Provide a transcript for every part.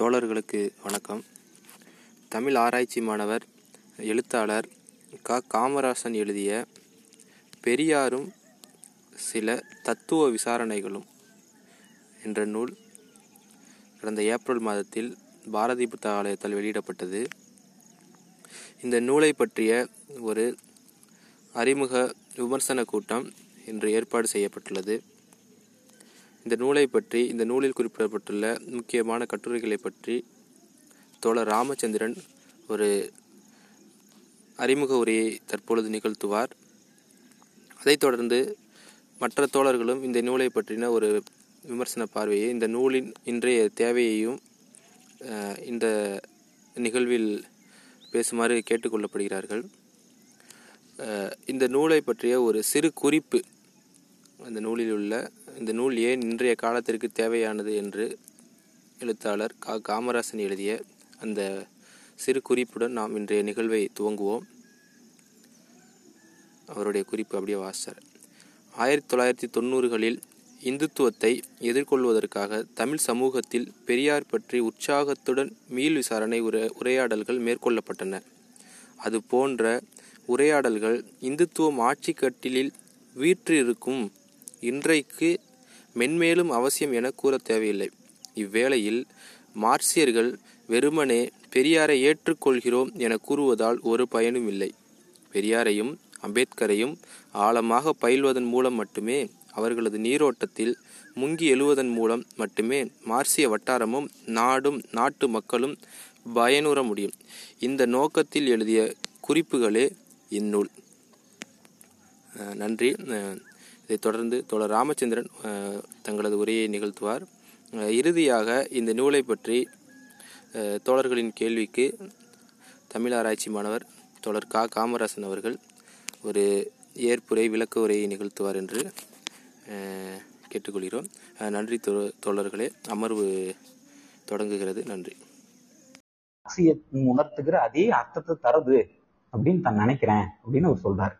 தோழர்களுக்கு வணக்கம். தமிழ் ஆராய்ச்சி மாணவர் எழுத்தாளர் க. காமராசன் எழுதிய பெரியாரும் சில தத்துவ விசாரணைகளும் என்ற நூல் கடந்த ஏப்ரல் மாதத்தில் பாரதி புத்தகாலயத்தால் வெளியிடப்பட்டது. இந்த நூலை பற்றிய ஒரு அறிமுக விமர்சன கூட்டம் இன்று ஏற்பாடு செய்யப்பட்டுள்ளது. இந்த நூலை பற்றி இந்த நூலில் குறிப்பிடப்பட்டுள்ள முக்கியமான கட்டுரைகளை பற்றி தோழர் ராமச்சந்திரன் ஒரு அறிமுக உரையை தற்பொழுது நிகழ்த்துவார். அதைத் தொடர்ந்து மற்ற தோழர்களும் இந்த நூலை பற்றின ஒரு விமர்சன பார்வையை இந்த நூலின் இன்றைய தேவையையும் இந்த நிகழ்வில் பேசுமாறு கேட்டுக்கொள்ளப்படுகிறார்கள். இந்த நூலை பற்றிய ஒரு சிறு குறிப்பு அந்த நூலில் உள்ள இந்த நூல் ஏன் இன்றைய காலத்திற்கு தேவையானது என்று எழுத்தாளர் கா. காமராசன் எழுதிய அந்த சிறு குறிப்புடன் நாம் இன்றைய நிகழ்வை துவங்குவோம். அவருடைய குறிப்பு அப்படியே வாசித்தார் ஆயிரத்தி தொள்ளாயிரத்தி தொண்ணூறுகளில் இந்துத்துவத்தை எதிர்கொள்வதற்காக தமிழ் சமூகத்தில் பெரியார் பற்றி உற்சாகத்துடன் மீள் விசாரணை உரை உரையாடல்கள் மேற்கொள்ளப்பட்டன. அது போன்ற உரையாடல்கள் இந்துத்துவம் ஆட்சி கட்டிலில் வீற்றிருக்கும் இன்றைக்கு மென்மேலும் அவசியம் என கூற தேவையில்லை. இவ்வேளையில் மார்க்சியர்கள் வெறுமனே பெரியாரை ஏற்றுக்கொள்கிறோம் என கூறுவதால் ஒரு பயனும் இல்லை. பெரியாரையும் அம்பேத்கரையும் ஆழமாக பயில்வதன் மூலம் மட்டுமே அவர்களது நீரோட்டத்தில் முங்கி எழுவதன் மூலம் மட்டுமே மார்க்சிய வட்டாரமும் நாடும் நாட்டு மக்களும் பயனுற முடியும். இந்த நோக்கத்தில் எழுதிய குறிப்புகளே இந்நூல். நன்றி. இதைத் தொடர்ந்து தோழர் ராமச்சந்திரன் தங்களது உரையை நிகழ்த்துவார். இறுதியாக இந்த நூலை பற்றி தோழர்களின் கேள்விக்கு தமிழ் ஆராய்ச்சி மாணவர் தோழர் கா. காமராசன் அவர்கள் ஒரு ஏற்புரை விளக்க உரையை நிகழ்த்துவார் என்று கேட்டுக்கொள்கிறோம். நன்றி தோழர்களே. அமர்வு தொடங்குகிறது. நன்றி. உணர்த்துகிற அதே அர்த்தத்தை தருது அப்படின்னு தான் நினைக்கிறேன் அப்படின்னு அவர் சொல்றாரு.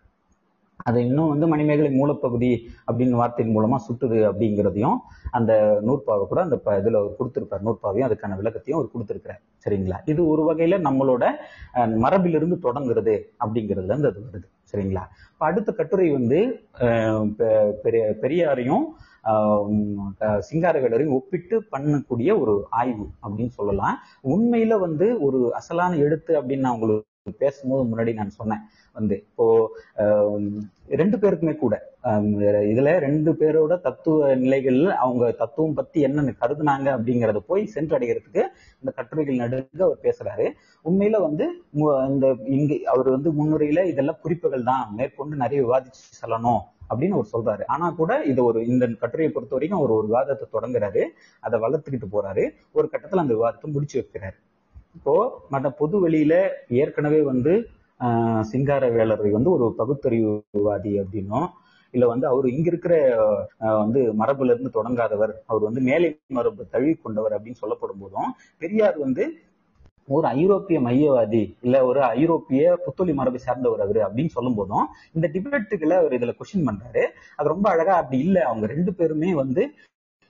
அதை இன்னும் வந்து மணிமேகலை மூலப்பகுதி அப்படின்னு வார்த்தையின் மூலமா சுட்டுது அப்படிங்கிறதையும் அந்த நூற்பாவை கூட அந்த ப- இதுல அவர் கொடுத்திருப்பார். நூற்பாவையும் அதுக்கான விளக்கத்தையும் அவர் கொடுத்திருக்கிறார். சரிங்களா? இது ஒரு வகையில நம்மளோட மரபிலிருந்து தொடங்குறது அப்படிங்கிறதுல இருந்து அது வருது. சரிங்களா? இப்ப அடுத்த கட்டுரை வந்து பெ- பெரிய- பெரியாரையும் ஆஹ் சிங்காரவேலரையும் ஒப்பிட்டு பண்ணக்கூடிய ஒரு ஆய்வு அப்படின்னு சொல்லலாம். உண்மையில வந்து ஒரு அசலான எழுத்து அப்படின்னு நான் உங்களுக்கு பேசும்போது முன்னாடி நான் சொன்னேன். வந்து. இப்போ ரெண்டு பேருக்குமே கூட. இதுல ரெண்டு பேரோட தத்துவ நிலைகள் அவங்க தத்துவம் பத்தி என்னன்னு கருதுனாங்க அப்படிங்கறத போய் சென்றடைகிறதுக்கு இந்த கட்டுரைகள் நடுங்க அவர் பேசுறாரு. உண்மையில வந்து மு- இந்த இங்க அவர் வந்து முன்னுரையில இதெல்லாம் குறிப்புகள் தான். மேற்கொண்டு நிறைய விவாதிச்சு செல்லணும் அப்படின்னு அவர் சொல்றாரு. ஆனா கூட இது ஒரு இந்த கட்டுரையை பொறுத்த வரைக்கும் அவர் ஒரு விவாதத்தை தொடங்குறாரு. அதை வளர்த்துக்கிட்டு போறாரு. ஒரு கட்டத்துல அந்த விவாதத்தை முடிச்சு வைக்கிறாரு. இப்போ மற்ற பொது வெளியில ஏற்கனவே வந்து ஆஹ் சிங்காரவேலரை வந்து ஒரு பகுத்தறிவுவாதி அப்படின்னும். இல்ல வந்து அவர் இங்க இருக்கிற ஆஹ் வந்து மரபுல இருந்து தொடங்காதவர் அவர் வந்து மேலை மரபு தழுவி கொண்டவர் அப்படின்னு சொல்லப்படும் போதும் பெரியார் வந்து ஒரு ஐரோப்பிய மையவாதி இல்ல ஒரு ஐரோப்பிய புத்தொழி மரபை சார்ந்தவர் அவரு அப்படின்னு சொல்லும் போதும் இந்த டிபேட்டுகளை அவர் இதுல கொஸ்டின் பண்றாரு. அது ரொம்ப அழகா அப்படி இல்ல. அவங்க ரெண்டு பேருமே வந்து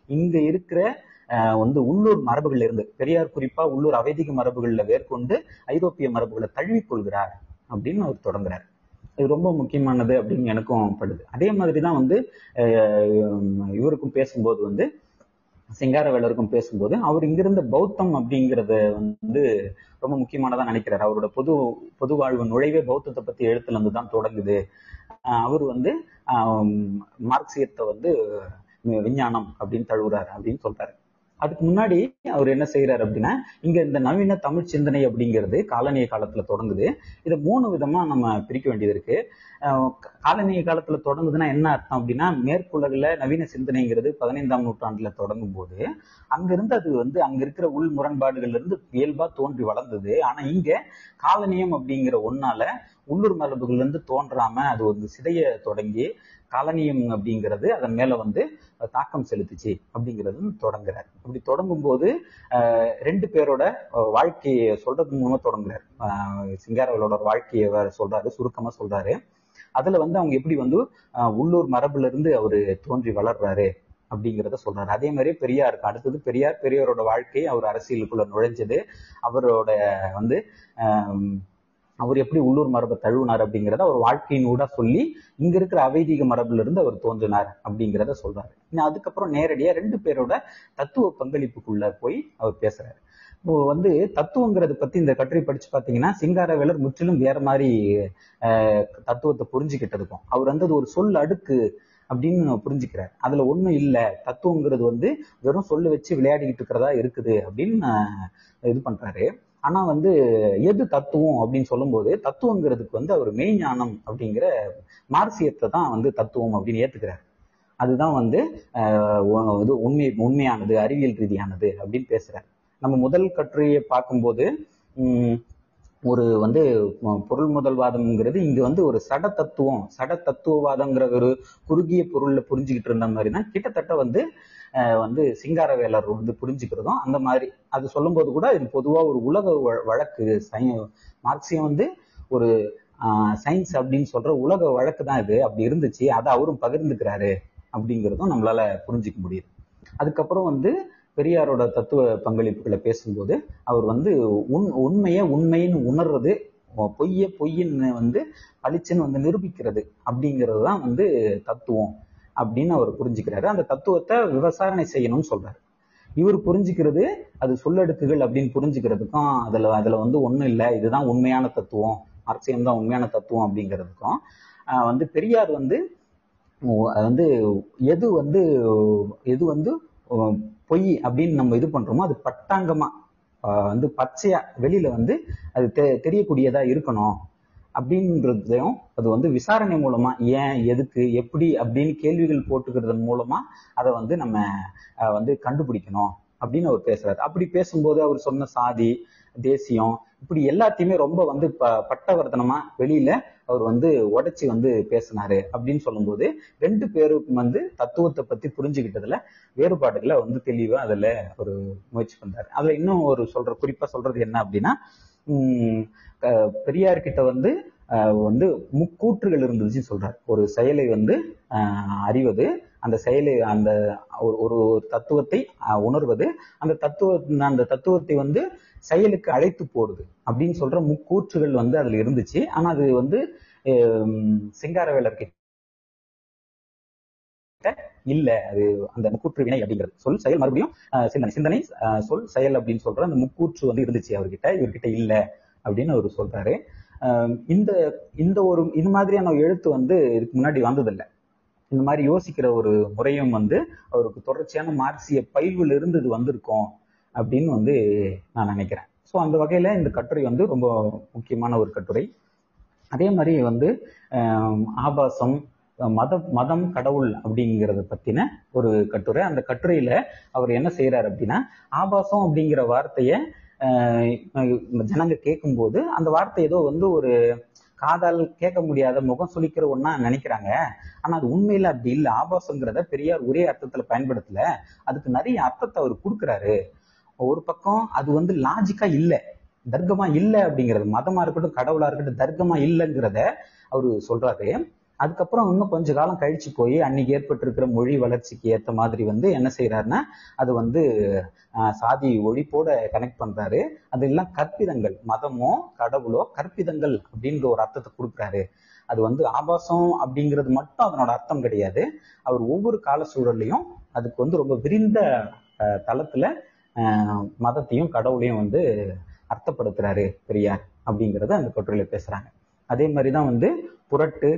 இங்க இருக்கிற ஆஹ் வந்து உள்ளூர் மரபுகள்ல இருந்து பெரியார் குறிப்பா உள்ளூர் அவைதிக மரபுகள்ல மேற்கொண்டு ஐரோப்பிய மரபுகளை தழுவிக் கொள்கிறார் அப்படின்னு அவர் தொடங்குறாரு. இது ரொம்ப முக்கியமானது அப்படின்னு எனக்கும் படுது. அதே மாதிரிதான் வந்து இவருக்கும் பேசும்போது வந்து சிங்காரவேலருக்கும் பேசும்போது அவர் இங்கிருந்த பௌத்தம் அப்படிங்கிறத வந்து ரொம்ப முக்கியமானதா நினைக்கிறார். அவரோட பொது பொது வாழ்வு நுழைவே பௌத்தத்தை பத்தி எழுத்துல இருந்து தான் தொடங்குது அவர் வந்து மார்க்சியத்தை வந்து விஞ்ஞானம் அப்படின்னு தழுவுறாரு அப்படின்னு சொல்றாரு. அதுக்கு முன்னாடி அவர் என்ன செய்யறாரு அப்படின்னா இங்க இந்த நவீன தமிழ் சிந்தனை அப்படிங்கிறது காலனிய காலத்துல தொடங்குது. இதை மூணு விதமா நம்ம பிரிக்க வேண்டியது இருக்கு. காலனிய காலத்துல தொடங்குதுன்னா என்ன அர்த்தம் அப்படின்னா மேற்குலகுல நவீன சிந்தனைங்கிறது பதினைந்தாம் நூற்றாண்டுல தொடங்கும் போது அங்கிருந்து அது வந்து அங்க இருக்கிற உள் முரண்பாடுகள்ல இருந்து இயல்பா தோன்றி வளர்ந்தது. ஆனா இங்க காலனியம் அப்படிங்கிற ஒன்னால உள்ளூர் மரபுகள்ல இருந்து தோன்றாம அது ஒரு சிதைய தொடங்கி காலனியம் அப்படிங்கிறது அதன் மேல வந்து தாக்கம் செலுத்துச்சு அப்படிங்கிறது தொடங்குறார். அப்படி தொடங்கும் போது ரெண்டு பேரோட வாழ்க்கையை சொல்றது மூலமா தொடங்குறாரு. சிங்காரவளோட வாழ்க்கையை சொல்றாரு சுருக்கமா சொல்றாரு. அதுல வந்து அவங்க எப்படி வந்து உள்ளூர் மரபுல இருந்து அவரு தோன்றி வளர்றாரு அப்படிங்கிறத சொல்றாரு. அதே மாதிரி பெரியாருக்கு அடுத்தது பெரியார் பெரியாரோட வாழ்க்கை அவர் அரசியலுக்குள்ள நுழைஞ்சது. அவரோட வந்து அவர் எப்படி உள்ளூர் மரபை தழுவினார் அப்படிங்கிறத அவர் வாழ்க்கையினூட சொல்லி இங்க இருக்கிற அவைதீக மரபுல இருந்து அவர் தோன்றினார் அப்படிங்கிறத சொல்றாரு. இன்னும் அதுக்கப்புறம் நேரடியா ரெண்டு பேரோட தத்துவ பங்களிப்புக்குள்ள போய் அவர் பேசுறாரு. இப்போ வந்து தத்துவங்கிறத பத்தி இந்த கட்டுரை படிச்சு பாத்தீங்கன்னா சிங்காரவேலர் முற்றிலும் வேற மாதிரி தத்துவத்தை புரிஞ்சுக்கிட்டதுக்கும் அவர் வந்து அது ஒரு சொல் அடுக்கு அப்படின்னு புரிஞ்சுக்கிறார். அதுல ஒண்ணும் இல்ல. தத்துவங்கிறது வந்து வெறும் சொல்லு வச்சு விளையாடிக்கிட்டு இருக்கிறதா இருக்குது அப்படின்னு இது பண்றாரு. ஆனா வந்து எது தத்துவம் அப்படின்னு சொல்லும்போது தத்துவங்கிறதுக்கு வந்து அவர் மெய்ஞானம் அப்படிங்கிற மார்சியத்தை தான் வந்து தத்துவம் அப்படின்னு ஏத்துக்கிறார். அதுதான் வந்து இது உண்மை உண்மையானது அறிவியல் ரீதியானது அப்படின்னு பேசுறார். நம்ம முதல் கட்டுரையை பார்க்கும்போது ஒரு வந்து பொருள் முதல்வாதம்ங்கிறது இங்க வந்து ஒரு சட தத்துவம் சட தத்துவவாதம்ங்கிற ஒரு குறுகிய பொருள்ல புரிஞ்சுக்கிட்டு இருந்த மாதிரி தான் கிட்டத்தட்ட வந்து வந்து சிங்காரவேலர் வந்து புரிஞ்சுக்கிறதும் அந்த மாதிரி. அது சொல்லும்போது கூட இது பொதுவா ஒரு உலக வ- வழக்கு. சை- மார்க்சியம் வந்து ஒரு சயின்ஸ் அப்படின்னு சொல்ற உலக வழக்கு தான் இது. அப்படி இருந்துச்சு. அதை அவரும் பகிர்ந்துக்கிறாரு அப்படிங்கிறதும் நம்மளால புரிஞ்சுக்க முடியுது. அதுக்கப்புறம் வந்து பெரியாரோட தத்துவ பங்களிப்புகளை பேசும்போது அவர் வந்து உண் உண்மையை உண்மைன்னு உணர்றது பொய்ய பொய்ன்னு வந்து அழிச்சுன்னு வந்து நிரூபிக்கிறது அப்படிங்கிறது தான் வந்து தத்துவம் அப்படின்னு அவர் புரிஞ்சுக்கிறாரு. அந்த தத்துவத்தை விவசாரணை செய்யணும்னு சொல்றாரு. இவர் புரிஞ்சுக்கிறது அது சொல்லடுக்குகள் அப்படின்னு புரிஞ்சுக்கிறதுக்கும் அதுல அதுல வந்து ஒண்ணும் இல்லை இதுதான் உண்மையான தத்துவம் மார்க்சியம் தான் உண்மையான தத்துவம் அப்படிங்கிறதுக்கும் வந்து பெரியார் வந்து அது வந்து எது வந்து எது வந்து பொய் அப்படின்னு நம்ம இது பண்றோமோ அது பட்டாங்கமா. வந்து பச்சையா வெளியில வந்து அது தெ- தெரியக்கூடியதா இருக்கணும் அப்படின்றதையும் அது வந்து விசாரணை மூலமா ஏன் எதுக்கு எப்படி அப்படின்னு கேள்விகள் போட்டுக்கிறதன் மூலமா அதை வந்து நம்ம வந்து கண்டுபிடிக்கணும் அப்படின்னு அவர் பேசுறாரு. அப்படி பேசும்போது அவர் சொன்ன சாதி தேசியம் இப்படி எல்லாத்தையுமே ரொம்ப வந்து ப பட்டவர்த்தனமா வெளியில அவர் வந்து உடைச்சி வந்து பேசினாரு அப்படின்னு சொல்லும்போது ரெண்டு பேருக்கும் வந்து தத்துவத்தை பத்தி புரிஞ்சுக்கிட்டதுல வேறுபாடுகளை வந்து தெளிவா அதுல ஒரு முயற்சி பண்றாரு. அதுல இன்னும் ஒரு சொல்ற குறிப்பா சொல்றது என்ன அப்படின்னா உம் பெரியார் கிட்ட வந்து வந்து முக்கூற்றுகள் இருந்துச்சுன்னு சொல்றாரு. ஒரு செயலை வந்து அறிவது அந்த செயலை அந்த ஒரு ஒரு தத்துவத்தை ஆஹ் உணர்வது அந்த தத்துவ அந்த தத்துவத்தை வந்து செயலுக்கு அழைத்து போடுது அப்படின்னு சொல்ற முக்கூற்றுகள் வந்து அதுல இருந்துச்சு. ஆனா அது வந்து சிங்காரவேலர் இல்ல. அது அந்த முக்கூற்று வினை அப்படிங்கிறது. சொல் செயல் மறுபடியும் சிந்தனை. சிந்தனை சொல் செயல் அப்படின்னு சொல்ற அந்த முக்கூற்று வந்து இருந்துச்சு அவர்கிட்ட. இவர்கிட்ட இல்ல அப்படின்னு அவர் சொல்றாரு. ஆஹ் இந்த இந்த ஒரு இது மாதிரியான எழுத்து வந்து இதுக்கு முன்னாடி வந்ததில்லை. இந்த மாதிரி யோசிக்கிற ஒரு முறையும் வந்து அவருக்கு தொடர்ச்சியான மார்க்சிய பயில்வில் இருந்து இது வந்திருக்கும் அப்படின்னு வந்து நான் நினைக்கிறேன். ஸோ அந்த வகையில இந்த கட்டுரை வந்து ரொம்ப முக்கியமான ஒரு கட்டுரை. அதே மாதிரி வந்து ஆபாசம் மத மதம் கடவுள் அப்படிங்கிறத பத்தின ஒரு கட்டுரை. அந்த கட்டுரையில அவர் என்ன செய்யறாரு அப்படின்னா ஆபாசம் அப்படிங்கிற வார்த்தைய ஜனங்க கேட்கும்போது அந்த வார்த்தை ஏதோ வந்து ஒரு காதால் கேட்க முடியாத முகம் சுளிக்கிற ஒன்னா நினைக்கிறாங்க. ஆனா அது உண்மையில அப்படி இல்லை. ஆபாசங்கிறத பெரியார் ஒரே அர்த்தத்துல பயன்படுத்தல. அதுக்கு நிறைய அர்த்தத்தை அவர் கொடுக்குறாரு. ஒரு பக்கம் அது வந்து லாஜிக்கா இல்லை. தர்க்கமா இல்லை அப்படிங்கிறது மதமா இருக்கட்டும் கடவுளா இருக்கட்டும் தர்க்கமா இல்லைங்கிறத அவரு சொல்றாரு. அதுக்கப்புறம் இன்னும் கொஞ்ச காலம் கழிச்சு போய் அன்னைக்கு ஏற்பட்டிருக்கிற மொழி வளர்ச்சிக்கு ஏத்த மாதிரி வந்து என்ன செய்யறாருன்னா அது வந்து சாதி ஒழிப்போட கனெக்ட் பண்றாரு. அது எல்லாம் கற்பிதங்கள் மதமோ கடவுளோ கற்பிதங்கள் அப்படின்ற ஒரு அர்த்தத்தை கொடுக்குறாரு. அது வந்து ஆபாசம் அப்படிங்கிறது மட்டும் அதனோட அர்த்தம் கிடையாது. அவர் ஒவ்வொரு கால சூழல்லையும் அதுக்கு வந்து ரொம்ப விரிந்த தளத்துல மதத்தையும் கடவுளையும் வந்து அர்த்தப்படுத்துறாரு பெரியார் அப்படிங்கிறத அந்த கட்டுரையில பேசுறாங்க. அதே மாதிரிதான் வந்து புரட்டு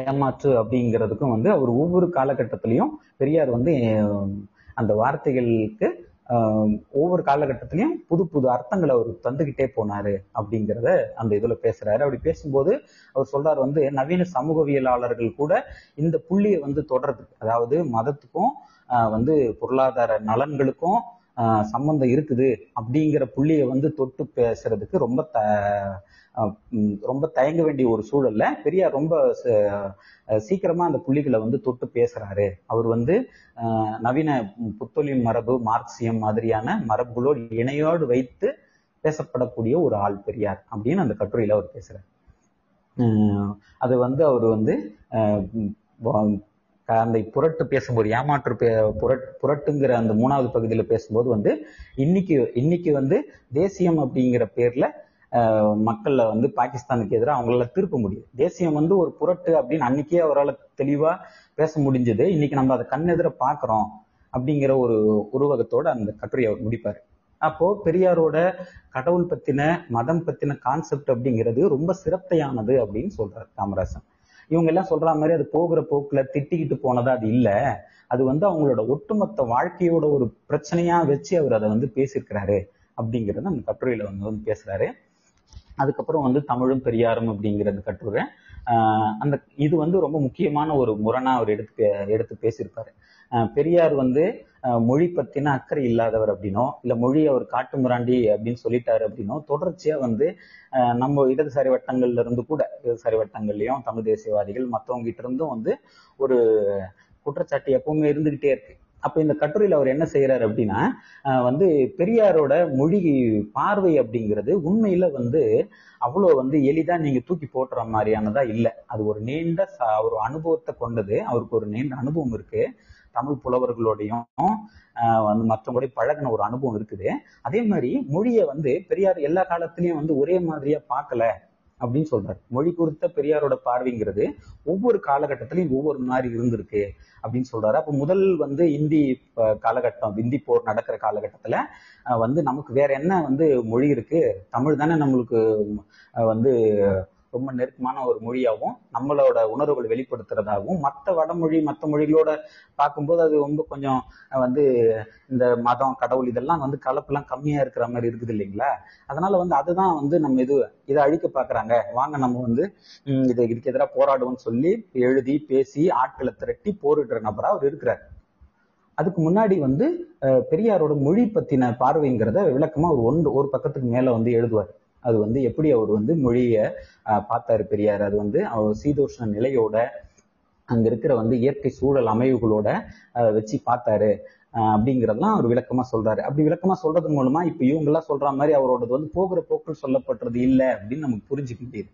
ஏமாற்று அப்படிங்கிறதுக்கும் வந்து அவர் ஒவ்வொரு காலகட்டத்திலையும் பெரியார் வந்து அந்த வார்த்தைகளுக்கு ஒவ்வொரு காலகட்டத்திலையும் புது புது அர்த்தங்களை அவர் தந்துகிட்டே போனாரு அப்படிங்கிறத அந்த இதுல பேசுறாரு. அப்படி பேசும்போது அவர் சொல்றாரு வந்து நவீன சமூகவியலாளர்கள் கூட இந்த புள்ளியை வந்து தொடர்றது அதாவது மதத்துக்கும் வந்து பொருளாதார நலன்களுக்கும் சம்பந்தம் இருக்குது அப்படிங்கிற புள்ளியை வந்து தொட்டு பேசுறதுக்கு ரொம்ப த ரொம்ப தயங்க வேண்டிய ஒரு சூழல்ல பெரியார் ரொம்ப ச- சீக்கிரமா அந்த புள்ளிகளை வந்து தொட்டு பேசுறாரு. அவர் வந்து நவீன புத்தொழில் மரபு மார்க்சியம் மாதிரியான மரபுகளோடு இணையோடு வைத்து பேசப்படக்கூடிய ஒரு ஆள் பெரியார் அப்படின்னு அந்த கட்டுரையில அவர் பேசுறார். அது வந்து அவர் வந்து அந்த புரட்டு பேசும்போது ஏமாற்று பே- புரட் புரட்டுங்கிற அந்த மூணாவது பகுதியில் பேசும்போது வந்து இன்னைக்கு இன்னைக்கு வந்து தேசியம் அப்படிங்கிற பேர்ல மக்கள்ல வந்து பாகிஸ்தானுக்கு எதிராக அவங்களால திருப்ப முடியும் தேசியம் வந்து ஒரு புரட்டு அப்படின்னு அன்னைக்கே அவரால் தெளிவா பேச முடிஞ்சது. இன்னைக்கு நம்ம அதை கண்ணெதிர பாக்குறோம் அப்படிங்கிற ஒரு உருவகத்தோட அந்த கட்டுரையை அவர் முடிப்பார். அப்போ பெரியாரோட கடவுள் பத்தின மதம் பத்தின கான்செப்ட் அப்படிங்கிறது ரொம்ப சிரத்தையானது அப்படின்னு சொல்றாரு காமராசன். இவங்க எல்லாம் சொல்ற மாதிரி அது போகிற போக்குல திட்டிக்கிட்டு போனதா அது இல்ல. அது வந்து அவங்களோட ஒட்டுமொத்த வாழ்க்கையோட ஒரு பிரச்சனையா வச்சு அவர் அதை வந்து பேசியிருக்கிறாரு அப்படிங்கிறத அந்த கட்டுரையில வந்து வந்து பேசுறாரு. அதுக்கப்புறம் வந்து தமிழும் பெரியாரும் அப்படிங்கிறது கட்டுரை. அந்த இது வந்து ரொம்ப முக்கியமான ஒரு முரணா அவர் எடுத்து பே- எடுத்து பேசியிருப்பாரு. பெரியார் வந்து மொழி பத்தின அக்கறை இல்லாதவர் அப்படின்னோ இல்ல மொழி அவர் காட்டு முராண்டி அப்படின்னு சொல்லிட்டாரு அப்படின்னோ தொடர்ச்சியா வந்து நம்ம இடதுசாரி வட்டங்கள்ல இருந்து கூட இடதுசாரி வட்டங்கள்லயும் தமிழ் தேசியவாதிகள் மத்தவங்க கிட்ட இருந்தும் வந்து ஒரு குற்றச்சாட்டு எப்பவுமே இருந்துகிட்டே இருக்கு. அப்ப இந்த கட்டுரையில அவர் என்ன செய்யறாரு அப்படின்னா வந்து பெரியாரோட மொழி பார்வை அப்படிங்கிறது உண்மையில வந்து அவ்வளவு வந்து எளிதா நீங்க தூக்கி போட்டுற மாதிரியானதா இல்லை. அது ஒரு நீண்ட ஒரு அனுபவத்தை கொண்டது. அவருக்கு ஒரு நீண்ட அனுபவம் இருக்கு. தமிழ் புலவர்களோடையும் வந்து மற்றவங்களோட பழகின ஒரு அனுபவம் இருக்குது. அதே மாதிரி மொழியை வந்து பெரியார் எல்லா காலத்திலயும் வந்து ஒரே மாதிரியா பார்க்கல. அப்படின்னு சொல்றாரு. மொழி குறித்த பெரியாரோட பார்வைங்கிறது ஒவ்வொரு காலகட்டத்திலையும் ஒவ்வொரு மாதிரி இருந்திருக்கு அப்படின்னு சொல்றாரு. அப்ப முதல் வந்து இந்தி காலகட்டம் இந்தி போர் நடக்கிற காலகட்டத்துல வந்து நமக்கு வேற என்ன வந்து மொழி இருக்கு? தமிழ் தானே நம்மளுக்கு வந்து ரொம்ப நெருக்கமான ஒரு மொழியாகவும் நம்மளோட உணர்வுகள் வெளிப்படுத்துறதாகவும் மற்ற வடமொழி மற்ற மொழிகளோட பார்க்கும்போது அது ரொம்ப கொஞ்சம் வந்து இந்த மதம் கடவுள் இதெல்லாம் வந்து கலப்பெல்லாம் கம்மியா இருக்கிற மாதிரி இருக்குது இல்லைங்களா? அதனால வந்து அதுதான் வந்து நம்ம இது இதை அழிக்க பாக்குறாங்க வாங்க நம்ம வந்து இது இதுக்கு எதிராக போராடுவோம்னு சொல்லி எழுதி பேசி ஆட்களை திரட்டி போரிடுற நபரா அவர் இருக்கிறார். அதுக்கு முன்னாடி வந்து பெரியாரோட மொழி பத்தின பார்வைங்கிறத விளக்கமா ஒரு ஒன்று ஒரு பக்கத்துக்கு மேல வந்து எழுதுவார். அது வந்து எப்படி அவர் வந்து மொழிய பார்த்தாரு பெரியார்? அது வந்து அவர் சீதோஷ்ண நிலையோட அங்க இருக்கிற வந்து இயற்கை சூழல் அமைவுகளோட வச்சு பார்த்தாரு. அப்படிங்கறதெல்லாம் அவர் விளக்கமா சொல்றாரு. அப்படி விளக்கமா சொல்றது மூலமா இப்ப இவங்க எல்லாம் சொல்ற மாதிரி அவரோடது வந்து போகிற போக்கில் சொல்லப்படுறது இல்லை அப்படின்னு நமக்கு புரிஞ்சுக்க முடியுது.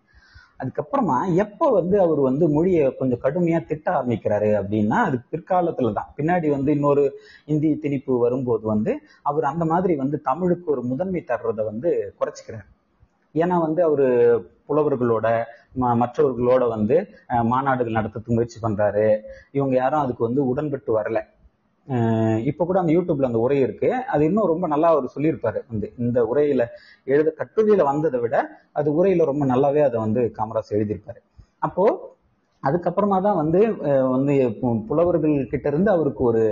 அதுக்கப்புறமா எப்ப வந்து அவர் வந்து மொழியை கொஞ்சம் கடுமையா திட்ட ஆரம்பிக்கிறாரு அப்படின்னா அது பிற்காலத்துல தான். பின்னாடி வந்து இன்னொரு இந்தி திணிப்பு வரும்போது வந்து அவர் அந்த மாதிரி வந்து தமிழுக்கு ஒரு முதன்மை தர்றதை வந்து குறைச்சிக்கிறாரு. ஏன்னா வந்து அவரு புலவர்களோட ம- மற்றவர்களோட வந்து மாநாடுகள் நடத்துறதுக்கு முயற்சி பண்றாரு. இவங்க யாரும் அதுக்கு வந்து உடன்பட்டு வரல. இப்போ இப்ப கூட அந்த யூடியூப்ல அந்த உரை இருக்கு. அது இன்னும் ரொம்ப நல்லா அவர் சொல்லியிருப்பாரு. வந்து இந்த உரையில எழுத கட்டுரையில வந்ததை விட அது உரையில ரொம்ப நல்லாவே அதை வந்து காமராஜ் எழுதியிருப்பாரு. அப்போ அதுக்கப்புறமா தான் வந்து வந்து புலவர்கள் கிட்ட இருந்து அவருக்கு ஒரு